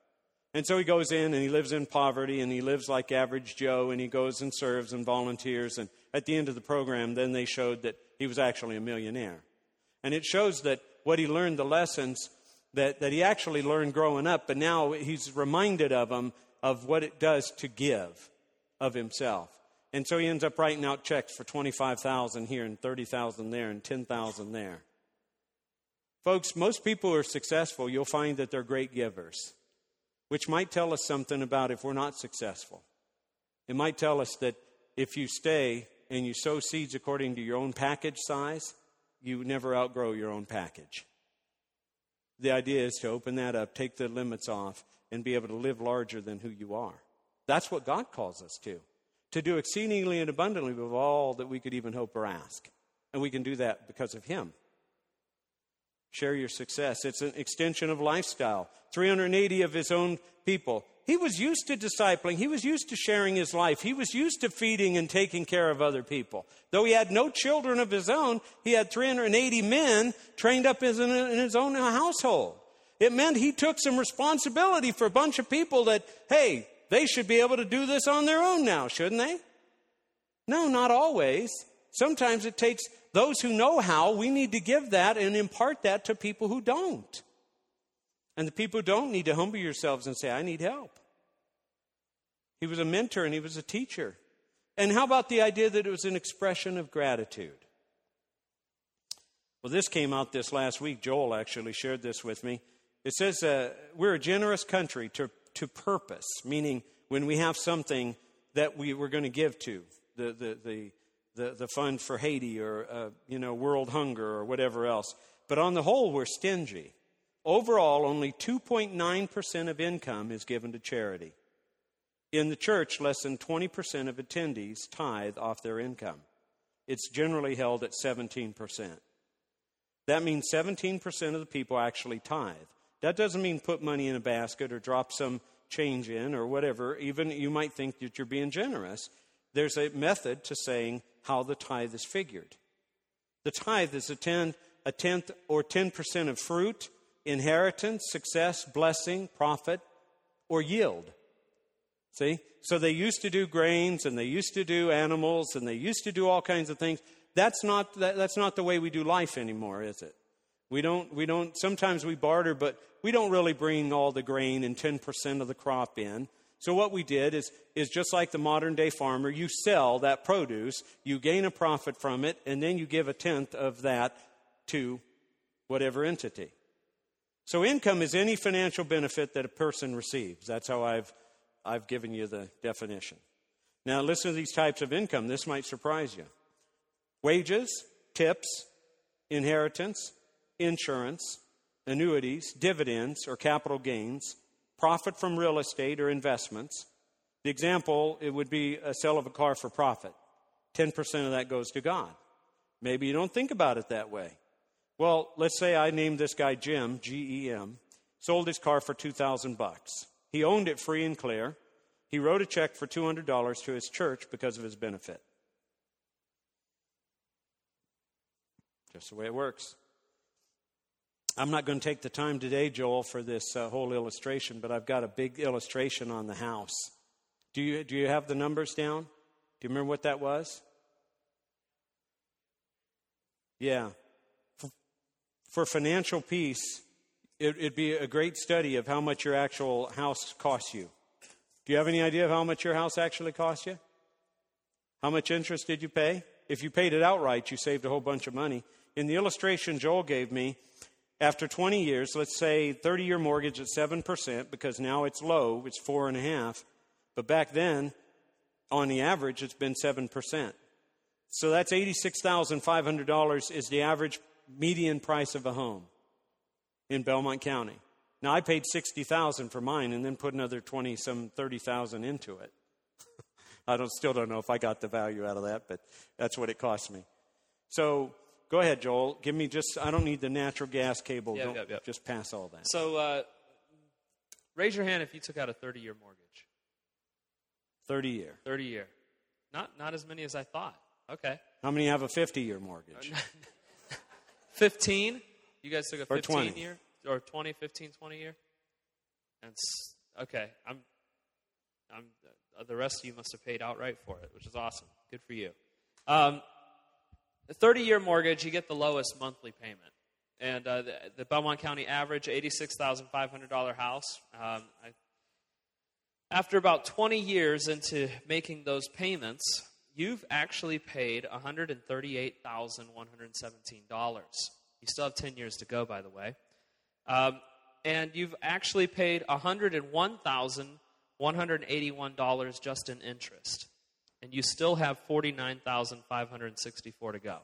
And so he goes in and he lives in poverty and he lives like average Joe and he goes and serves and volunteers. And at the end of the program, then they showed that he was actually a millionaire. And it shows that what he learned, the lessons that, that he actually learned growing up, but now he's reminded of them of what it does to give of himself. And so he ends up writing out checks for 25,000 here and 30,000 there and 10,000 there. Folks, most people who are successful, you'll find that they're great givers which might tell us something about if we're not successful. It might tell us that if you stay and you sow seeds according to your own package size, you never outgrow your own package. The idea is to open that up, take the limits off, and be able to live larger than who you are. That's what God calls us to. To do exceedingly and abundantly of all that we could even hope or ask. And we can do that because of Him. Share your success. It's an extension of lifestyle. 380 of his own people. He was used to discipling. He was used to sharing his life. He was used to feeding and taking care of other people. Though he had no children of his own, he had 380 men trained up in his own household. It meant he took some responsibility for a bunch of people that, hey, they should be able to do this on their own now, shouldn't they? No, not always. Sometimes it takes those who know how, we need to give that and impart that to people who don't. And the people who don't need to humble yourselves and say, I need help. He was a mentor and he was a teacher. And how about the idea that it was an expression of gratitude? Well, this came out this last week. Joel actually shared this with me. It says uh, we're a generous country to, to purpose, meaning when we have something that we, we're going to give to, the, the, the, the, the fund for Haiti or, uh, you know, world hunger or whatever else. But on the whole, we're stingy. Overall, only 2.9% of income is given to charity. In the church, less than 20% of attendees tithe off their income. It's generally held at 17%. That means 17% of the people actually tithe. That doesn't mean put money in a basket or drop some change in or whatever. Even you might think that you're being generous. There's a method to saying how the tithe is figured. The tithe is a, ten, a tenth or 10% of fruit, inheritance, success, blessing, profit, or yield. See? So they used to do grains and they used to do animals and they used to do all kinds of things. That's not, that, that's not the way we do life anymore, is it? We don't, we don't, sometimes we barter, but we don't really bring all the grain and 10% of the crop in. So what we did is, is just like the modern day farmer, you sell that produce, you gain a profit from it, and then you give a tenth of that to whatever entity. So income is any financial benefit that a person receives. That's how I've, I've given you the definition. Now listen to these types of income. This might surprise you. Wages, tips, inheritance, insurance, annuities, dividends, or capital gains, profit from real estate or investments. The example, it would be a sale of a car for profit. 10% of that goes to God. Maybe you don't think about it that way. Well, let's say I named this guy Jim, G E M, sold his car for 2000 bucks. He owned it free and clear. He wrote a check for $200 to his church because of his benefit. Just the way it works. I'm not going to take the time today, Joel, for this uh, whole illustration, but I've got a big illustration on the house. Do you, do you have the numbers down? Do you remember what that was? Yeah. For financial peace, it, would be a great study of how much your actual house costs you. Do you have any idea of how much your house actually cost you? How much interest did you pay? If you paid it outright, you saved a whole bunch of money. In the illustration Joel gave me, after 20 years, let's say 30 year mortgage at 7%, because now it's low, it's 4.5. But back then, on the average, it's been 7%. So that's $86,500 is the average median price of a home in Belmont County. Now I paid 60,000 for mine and then put another 20 some 30,000 into it. I don't still don't know if I got the value out of that, but that's what it cost me. So go ahead, Joel. Give me just I don't need the natural gas cable. Yep, Don't- yep, yep. Just pass all that. So, uh, raise your hand if you took out a 30 year mortgage. 30 year. 30 year. Not, not as many as I thought. Okay. How many have a 50 year mortgage? 15? You guys took a Or 15 20. year? Or 20, 15, 20 year? And okay, I'm, I'm, uh, the rest of you must have paid outright for it, which is awesome. Good for you. Um, a 30 year mortgage, you get the lowest monthly payment. And uh, the, the Belmont County average, $86,500 house. Um, I, after about 20 years into making those payments, you've actually paid $138,117. You still have 10 years to go, by the way. Um, and you've actually paid $101,181 just in interest. And you still have 49,564 to go.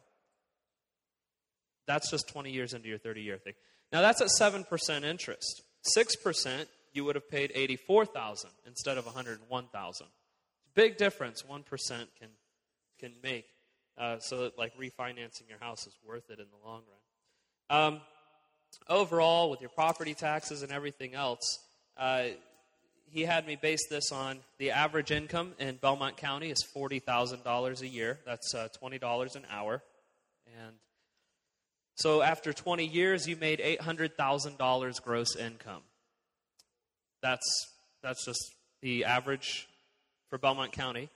That's just 20 years into your 30 year thing. Now that's at 7% interest. 6% you would have paid 84,000 instead of 101,000. Big difference 1% can can make. Uh, so that like refinancing your house is worth it in the long run. Um, overall, with your property taxes and everything else, uh, he had me base this on the average income in Belmont County is forty thousand dollars a year. That's uh, twenty dollars an hour, and so after twenty years, you made eight hundred thousand dollars gross income. That's that's just the average for Belmont County.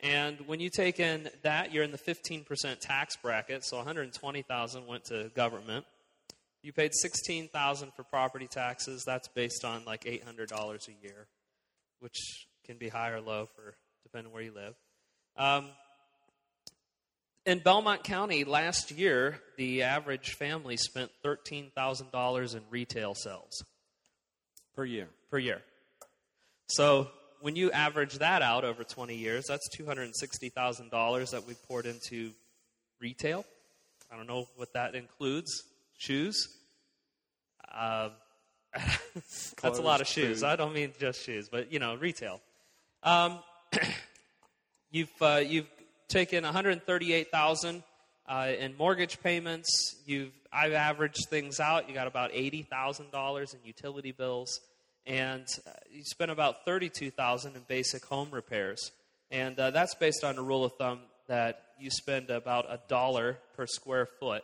And when you take in that, you're in the 15% tax bracket, so 120,000 went to government. You paid 16,000 for property taxes. That's based on like $800 a year, which can be high or low for depending where you live. Um, in Belmont County last year, the average family spent $13,000 in retail sales per year. per year. So when you average that out over 20 years, that's $260,000 that we poured into retail. I don't know what that includes. Shoes. Um, that's a lot of shoes. food. I don't mean just shoes, but you know, retail. Um, you've uh, you've taken 138,000 uh, in mortgage payments. You've I've averaged things out. You got about eighty thousand dollars in utility bills, and uh, you spent about thirty-two thousand in basic home repairs. And uh, that's based on a rule of thumb that you spend about a dollar per square foot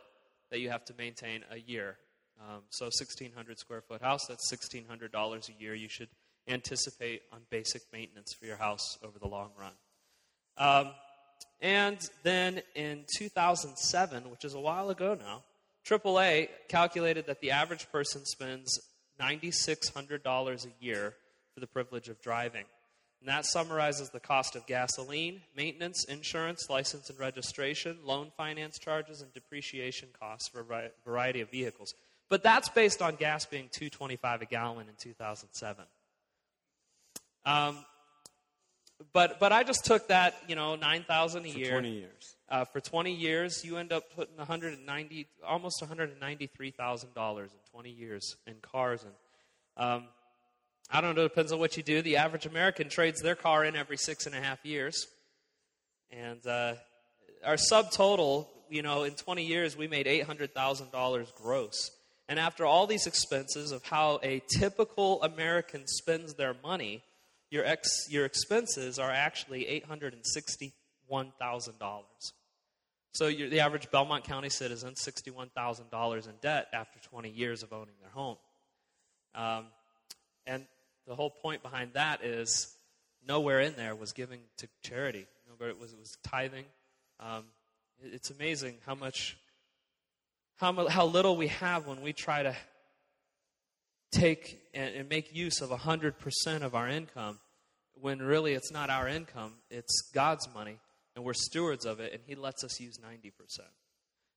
that you have to maintain a year. Um, so, 1,600 square foot house, that's $1,600 a year you should anticipate on basic maintenance for your house over the long run. Um, and then in 2007, which is a while ago now, AAA calculated that the average person spends $9,600 a year for the privilege of driving. And that summarizes the cost of gasoline, maintenance, insurance, license and registration, loan finance charges, and depreciation costs for a variety of vehicles. But that's based on gas being 225 a gallon in 2007. Um, but but I just took that, you know, 9,000 a year For 20 years. uh, for 20 years, you end up putting 190, almost 193 thousand dollars in 20 years in cars, and um, I don't know. It depends on what you do. The average American trades their car in every six and a half years, and uh, our subtotal, you know, in 20 years, we made 800 thousand dollars gross. And after all these expenses of how a typical American spends their money, your ex, your expenses are actually eight hundred and sixty-one thousand dollars. So you're, the average Belmont County citizen, sixty-one thousand dollars in debt after twenty years of owning their home. Um, and the whole point behind that is nowhere in there was giving to charity. Nowhere it was it was tithing. Um, it- it's amazing how much how, how little we have when we try to take and, and make use of 100% of our income when really it's not our income, it's God's money, and we're stewards of it, and He lets us use 90%.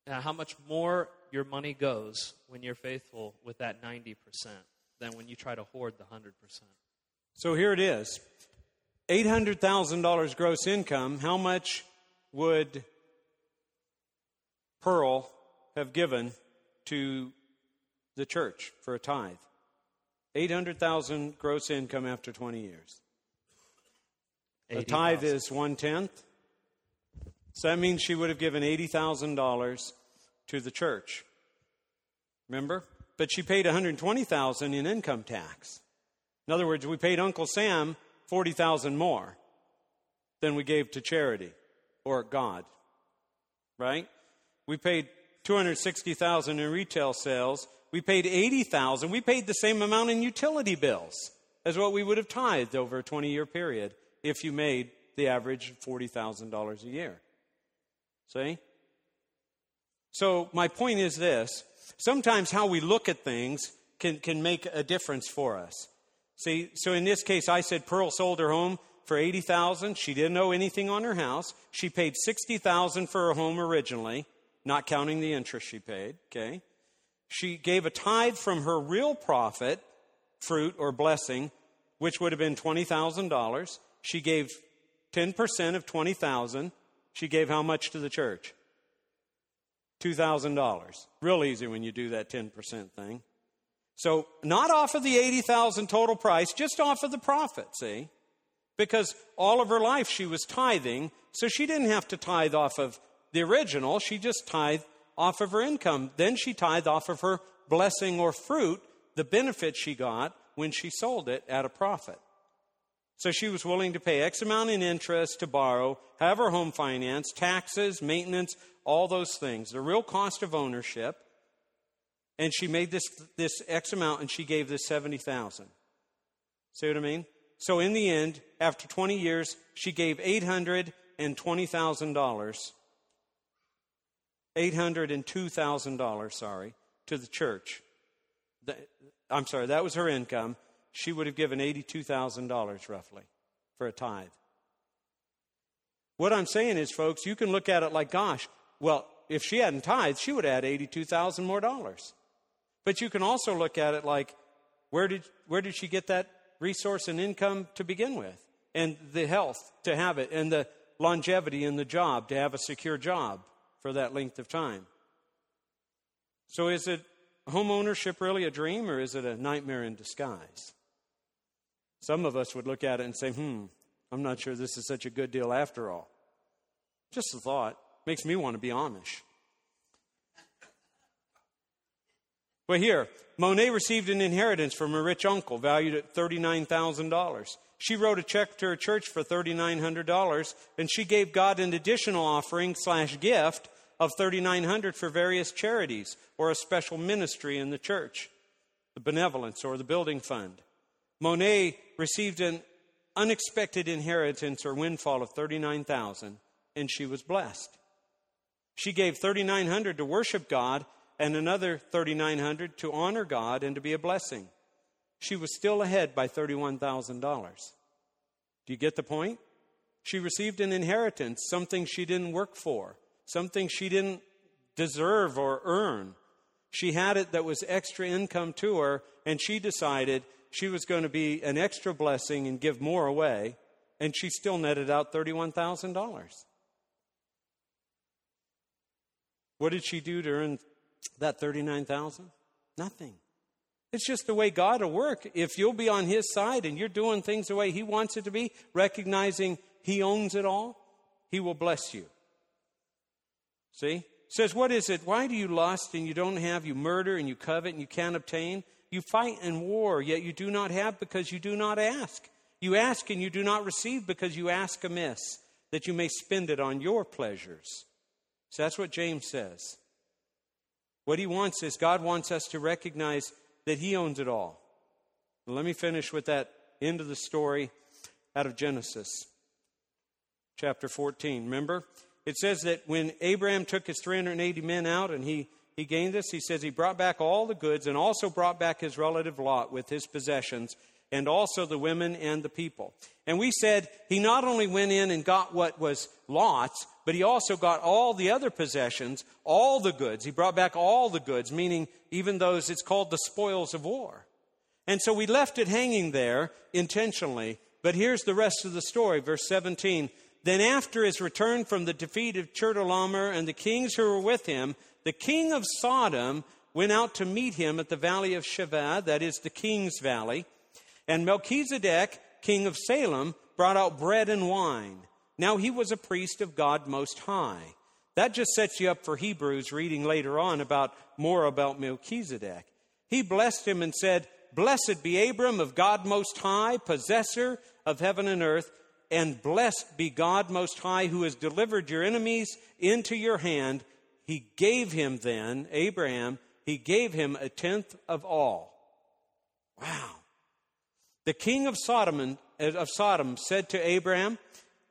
uh, how much more your money goes when you're faithful with that 90% than when you try to hoard the 100%. So here it is $800,000 gross income. How much would Pearl have given to the church for a tithe? 800,000 gross income after 20 years. A tithe is one tenth. So that means she would have given $80,000 to the church. Remember? But she paid 120,000 in income tax. In other words, we paid Uncle Sam 40,000 more than we gave to charity or God. Right? We paid 260,000 in retail sales. We paid 80,000. We paid the same amount in utility bills as what we would have tithed over a 20-year period if you made the average $40,000 a year. See? So, my point is this sometimes how we look at things can, can make a difference for us. See, so in this case, I said Pearl sold her home for 80000 She didn't owe anything on her house. She paid 60000 for her home originally, not counting the interest she paid, okay? She gave a tithe from her real profit, fruit or blessing, which would have been $20,000. She gave 10% of 20,000. She gave how much to the church? $2,000. Real easy when you do that 10% thing. So, not off of the 80,000 total price, just off of the profit, see? Because all of her life she was tithing, so she didn't have to tithe off of the original, she just tithed off of her income. Then she tithed off of her blessing or fruit, the benefit she got when she sold it at a profit. So she was willing to pay X amount in interest to borrow, have her home finance, taxes, maintenance, all those things, the real cost of ownership. And she made this, this X amount and she gave this 70,000. See what I mean? So in the end, after 20 years, she gave $820,000. $802,000, sorry, to the church. I'm sorry, that was her income she would have given $82,000 roughly for a tithe. What I'm saying is, folks, you can look at it like, gosh, well, if she hadn't tithed, she would had 82,000 more dollars. But you can also look at it like, where did, where did she get that resource and income to begin with? And the health to have it, and the longevity in the job to have a secure job for that length of time. So is it home ownership really a dream or is it a nightmare in disguise? Some of us would look at it and say, hmm, I'm not sure this is such a good deal after all. Just a thought. Makes me want to be Amish. But here, Monet received an inheritance from a rich uncle valued at $39,000. She wrote a check to her church for $3,900, and she gave God an additional offering slash gift of $3,900 for various charities or a special ministry in the church, the benevolence or the building fund. Monet received an unexpected inheritance or windfall of 39,000 and she was blessed. She gave 3900 to worship God and another 3900 to honor God and to be a blessing. She was still ahead by $31,000. Do you get the point? She received an inheritance, something she didn't work for, something she didn't deserve or earn. She had it that was extra income to her, and she decided she was going to be an extra blessing and give more away, and she still netted out $31,000. What did she do to earn that 39,000? Nothing. It's just the way God will work. If you'll be on His side and you're doing things the way He wants it to be, recognizing He owns it all, He will bless you. See? says, What is it? Why do you lust and you don't have? You murder and you covet and you can't obtain? You fight and war, yet you do not have because you do not ask. You ask and you do not receive because you ask amiss, that you may spend it on your pleasures. So that's what James says. What he wants is God wants us to recognize that he owns it all. let me finish with that end of the story out of Genesis chapter 14. Remember? It says that when Abraham took his 380 men out and he he gained this. He says he brought back all the goods and also brought back his relative Lot with his possessions. And also the women and the people. And we said he not only went in and got what was Lot's, but he also got all the other possessions, all the goods. He brought back all the goods, meaning even those, it's called the spoils of war. And so we left it hanging there intentionally. But here's the rest of the story, verse 17. Then, after his return from the defeat of Chedorlaomer and the kings who were with him, the king of Sodom went out to meet him at the valley of Shaveh, that is the king's valley. And Melchizedek, king of Salem, brought out bread and wine. Now he was a priest of God Most High. That just sets you up for Hebrews reading later on about more about Melchizedek. He blessed him and said, Blessed be Abram of God Most High, possessor of heaven and earth, and blessed be God Most High, who has delivered your enemies into your hand. He gave him then, Abraham, he gave him a tenth of all. Wow. The king of Sodom, uh, of Sodom said to Abraham,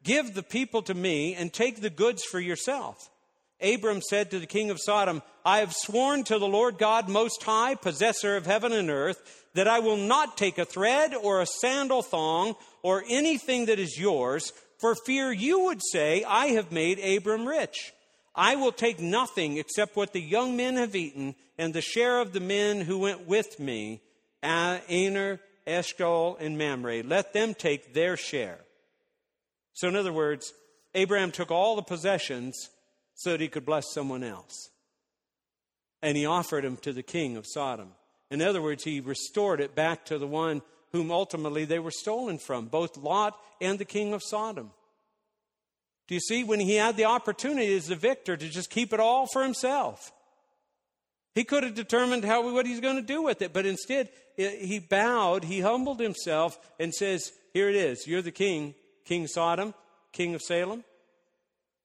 Give the people to me and take the goods for yourself. Abram said to the king of Sodom, I have sworn to the Lord God Most High, possessor of heaven and earth, that I will not take a thread or a sandal thong or anything that is yours, for fear you would say, I have made Abram rich. I will take nothing except what the young men have eaten and the share of the men who went with me, uh, Aner, Eshcol, and Mamre. Let them take their share. So, in other words, Abraham took all the possessions so that he could bless someone else. And he offered them to the king of Sodom. In other words, he restored it back to the one whom ultimately they were stolen from, both Lot and the king of Sodom. Do you see? When he had the opportunity as the victor to just keep it all for himself, he could have determined how, what he's going to do with it, but instead he bowed, he humbled himself, and says, Here it is. You're the king, King Sodom, king of Salem.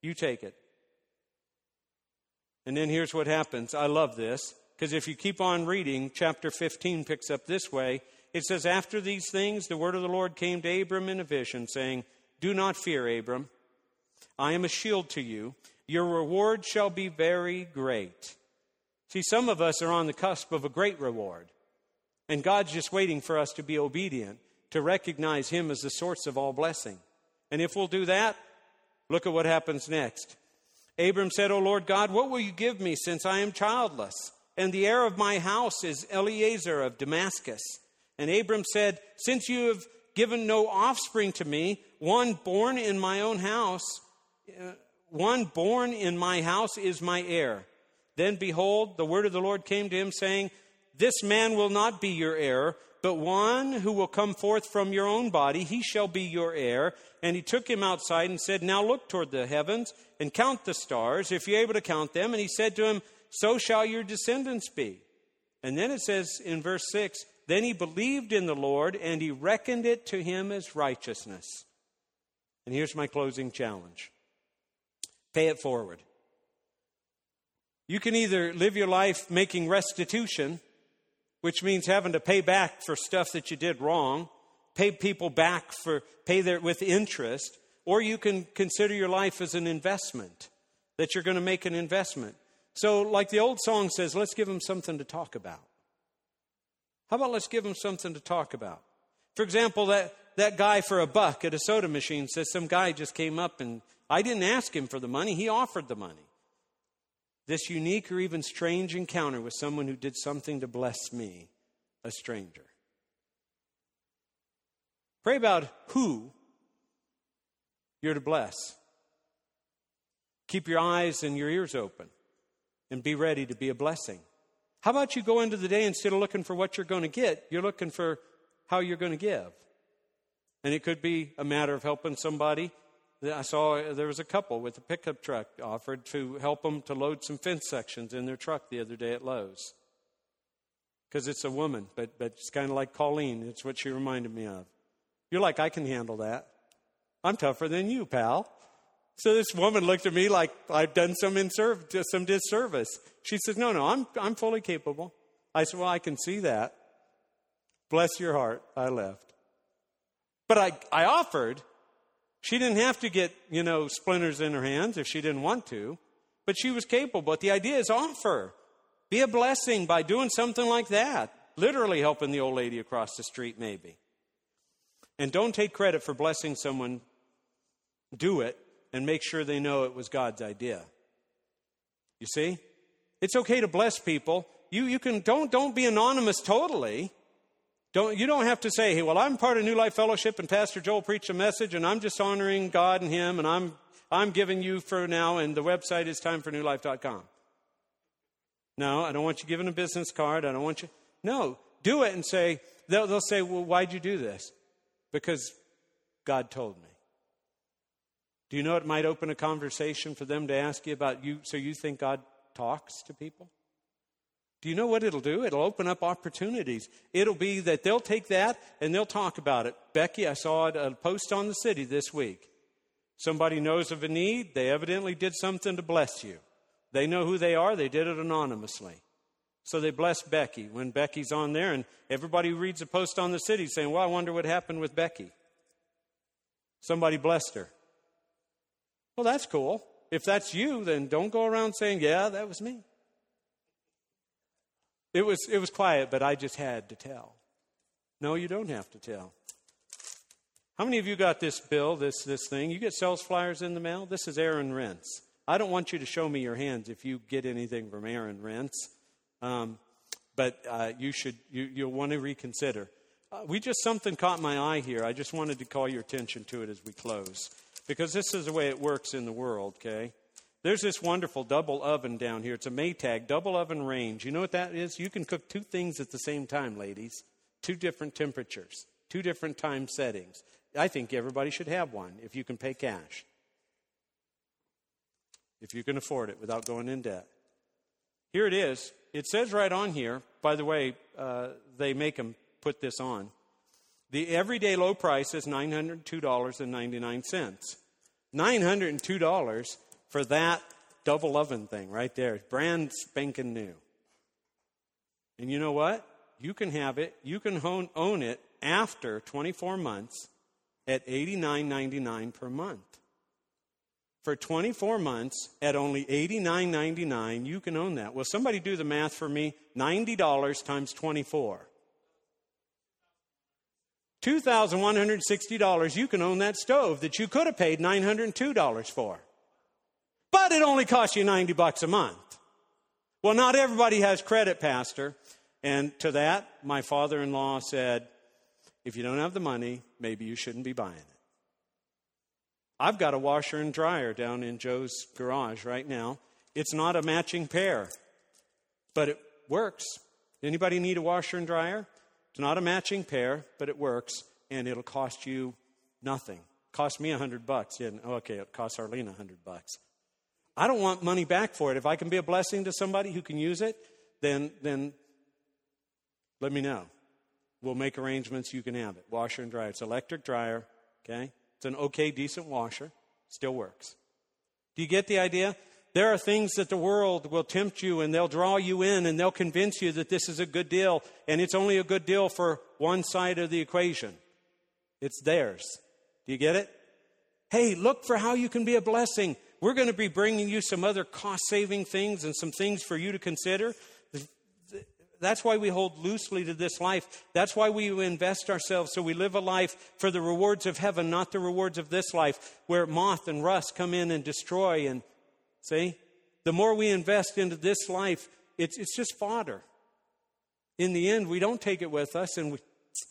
You take it. And then here's what happens. I love this because if you keep on reading, chapter 15 picks up this way. It says, After these things, the word of the Lord came to Abram in a vision, saying, Do not fear, Abram. I am a shield to you. Your reward shall be very great. See, some of us are on the cusp of a great reward, and God's just waiting for us to be obedient, to recognize Him as the source of all blessing. And if we'll do that, look at what happens next. Abram said, O Lord God, what will you give me since I am childless? And the heir of my house is Eliezer of Damascus. And Abram said, Since you have given no offspring to me, one born in my own house, uh, one born in my house is my heir. Then behold, the word of the Lord came to him, saying, This man will not be your heir, but one who will come forth from your own body, he shall be your heir. And he took him outside and said, Now look toward the heavens and count the stars, if you're able to count them. And he said to him, So shall your descendants be. And then it says in verse 6 Then he believed in the Lord, and he reckoned it to him as righteousness. And here's my closing challenge pay it forward. You can either live your life making restitution which means having to pay back for stuff that you did wrong, pay people back for pay their with interest, or you can consider your life as an investment that you're going to make an investment. So, like the old song says, let's give them something to talk about. How about let's give them something to talk about? For example, that, that guy for a buck at a soda machine says some guy just came up and I didn't ask him for the money, he offered the money this unique or even strange encounter with someone who did something to bless me, a stranger. Pray about who you're to bless. Keep your eyes and your ears open and be ready to be a blessing. How about you go into the day instead of looking for what you're going to get, you're looking for how you're going to give? And it could be a matter of helping somebody I saw uh, there was a couple with a pickup truck offered to help them to load some fence sections in their truck the other day at Lowe's. Because it's a woman, but, but it's kind of like Colleen. It's what she reminded me of. You're like, I can handle that. I'm tougher than you, pal. So this woman looked at me like I've done some, in serv- some disservice. She says, No, no, I'm, I'm fully capable. I said, Well, I can see that. Bless your heart. I left. But I, I offered she didn't have to get, you know, splinters in her hands if she didn't want to, but she was capable. But the idea is offer. Be a blessing by doing something like that. Literally helping the old lady across the street, maybe. And don't take credit for blessing someone. Do it and make sure they know it was God's idea. You see? It's okay to bless people. You, you can don't don't be anonymous totally. Don't, you don't have to say, hey, well, I'm part of New Life Fellowship and Pastor Joel preached a message and I'm just honoring God and Him and I'm, I'm giving you for now and the website is timefornewlife.com. No, I don't want you giving a business card. I don't want you. No, do it and say, they'll, they'll say, well, why'd you do this? Because God told me. Do you know it might open a conversation for them to ask you about you, so you think God talks to people? Do you know what it'll do? It'll open up opportunities. It'll be that they'll take that and they'll talk about it. Becky, I saw a post on the city this week. Somebody knows of a need. They evidently did something to bless you. They know who they are. They did it anonymously. So they bless Becky when Becky's on there, and everybody reads a post on the city saying, Well, I wonder what happened with Becky. Somebody blessed her. Well, that's cool. If that's you, then don't go around saying, Yeah, that was me. It was, it was quiet, but I just had to tell. No, you don't have to tell. How many of you got this bill, this, this thing? You get sales flyers in the mail? This is Aaron Rents. I don't want you to show me your hands if you get anything from Aaron Rents, um, but uh, you should, you, you'll want to reconsider. Uh, we just, something caught my eye here. I just wanted to call your attention to it as we close, because this is the way it works in the world, okay? There's this wonderful double oven down here. It's a Maytag double oven range. You know what that is? You can cook two things at the same time, ladies. Two different temperatures, two different time settings. I think everybody should have one if you can pay cash. If you can afford it without going in debt. Here it is. It says right on here, by the way, uh, they make them put this on. The everyday low price is $902.99. $902 for that double oven thing right there. Brand spanking new. And you know what? You can have it, you can own it after 24 months at $89.99 per month. For 24 months at only $89.99, you can own that. Will somebody do the math for me? $90 times 24. $2,160, you can own that stove that you could have paid $902 for but it only costs you 90 bucks a month. Well, not everybody has credit, Pastor. And to that, my father in law said, if you don't have the money, maybe you shouldn't be buying it. I've got a washer and dryer down in Joe's garage right now. It's not a matching pair, but it works. Anybody need a washer and dryer? It's not a matching pair, but it works, and it'll cost you nothing. Cost me a hundred bucks. Yeah, okay, it cost Arlene a hundred bucks. I don't want money back for it. If I can be a blessing to somebody who can use it, then, then let me know. We'll make arrangements. You can have it. Washer and dryer. It's electric dryer. Okay. It's an okay, decent washer. Still works. Do you get the idea? There are things that the world will tempt you and they'll draw you in and they'll convince you that this is a good deal and it's only a good deal for one side of the equation. It's theirs. Do you get it? Hey, look for how you can be a blessing. We're going to be bringing you some other cost saving things and some things for you to consider. That's why we hold loosely to this life. That's why we invest ourselves so we live a life for the rewards of heaven, not the rewards of this life, where moth and rust come in and destroy. And see, the more we invest into this life, it's, it's just fodder. In the end, we don't take it with us, and we,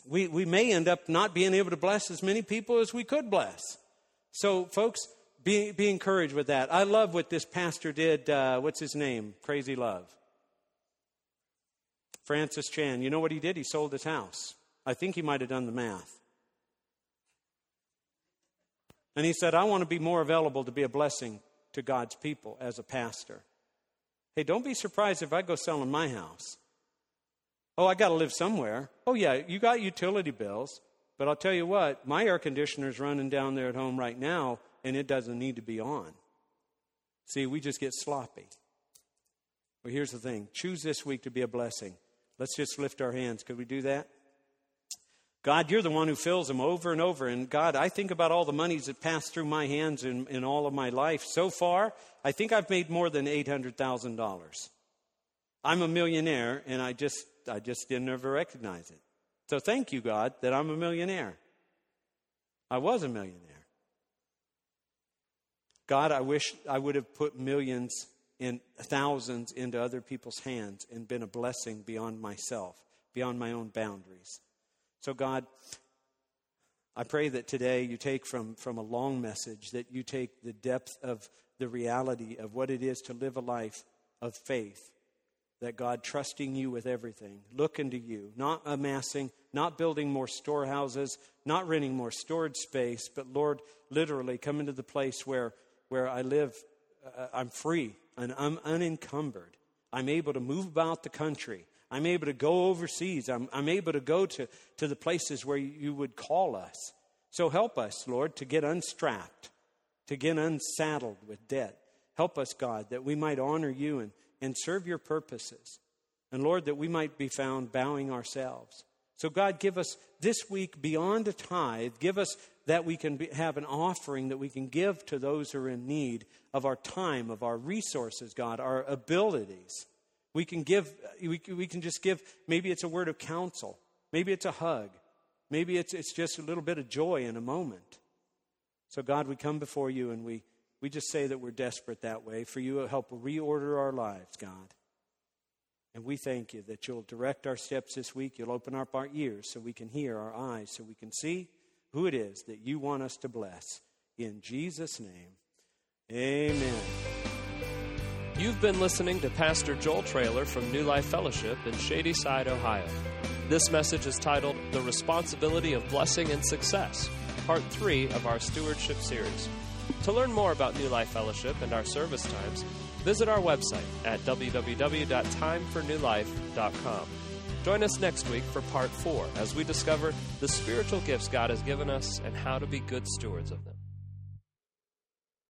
we, we may end up not being able to bless as many people as we could bless. So, folks, be, be encouraged with that. I love what this pastor did. Uh, what's his name? Crazy Love. Francis Chan. You know what he did? He sold his house. I think he might have done the math. And he said, I want to be more available to be a blessing to God's people as a pastor. Hey, don't be surprised if I go selling my house. Oh, I got to live somewhere. Oh, yeah, you got utility bills. But I'll tell you what, my air conditioner's running down there at home right now and it doesn't need to be on. See, we just get sloppy. Well, here's the thing choose this week to be a blessing. Let's just lift our hands. Could we do that? God, you're the one who fills them over and over. And God, I think about all the monies that passed through my hands in, in all of my life. So far, I think I've made more than $800,000. I'm a millionaire, and I just, I just didn't ever recognize it. So thank you, God, that I'm a millionaire. I was a millionaire. God, I wish I would have put millions and thousands into other people's hands and been a blessing beyond myself, beyond my own boundaries. So, God, I pray that today you take from, from a long message, that you take the depth of the reality of what it is to live a life of faith. That God, trusting you with everything, looking to you, not amassing, not building more storehouses, not renting more storage space, but Lord, literally coming to the place where, where I live, uh, I'm free and I'm unencumbered. I'm able to move about the country. I'm able to go overseas. I'm, I'm able to go to, to the places where you would call us. So help us, Lord, to get unstrapped, to get unsaddled with debt. Help us, God, that we might honor you and, and serve your purposes. And Lord, that we might be found bowing ourselves. So, God, give us this week beyond a tithe, give us that we can be, have an offering that we can give to those who are in need of our time, of our resources, God, our abilities. We can give, we, we can just give, maybe it's a word of counsel, maybe it's a hug, maybe it's, it's just a little bit of joy in a moment. So, God, we come before you and we, we just say that we're desperate that way for you to help reorder our lives, God. And we thank you that you'll direct our steps this week. You'll open up our ears so we can hear, our eyes so we can see who it is that you want us to bless. In Jesus' name, amen. You've been listening to Pastor Joel Trailer from New Life Fellowship in Shadyside, Ohio. This message is titled The Responsibility of Blessing and Success, Part 3 of our Stewardship series. To learn more about New Life Fellowship and our service times, visit our website at www.timefornewlife.com. Join us next week for part four as we discover the spiritual gifts God has given us and how to be good stewards of them.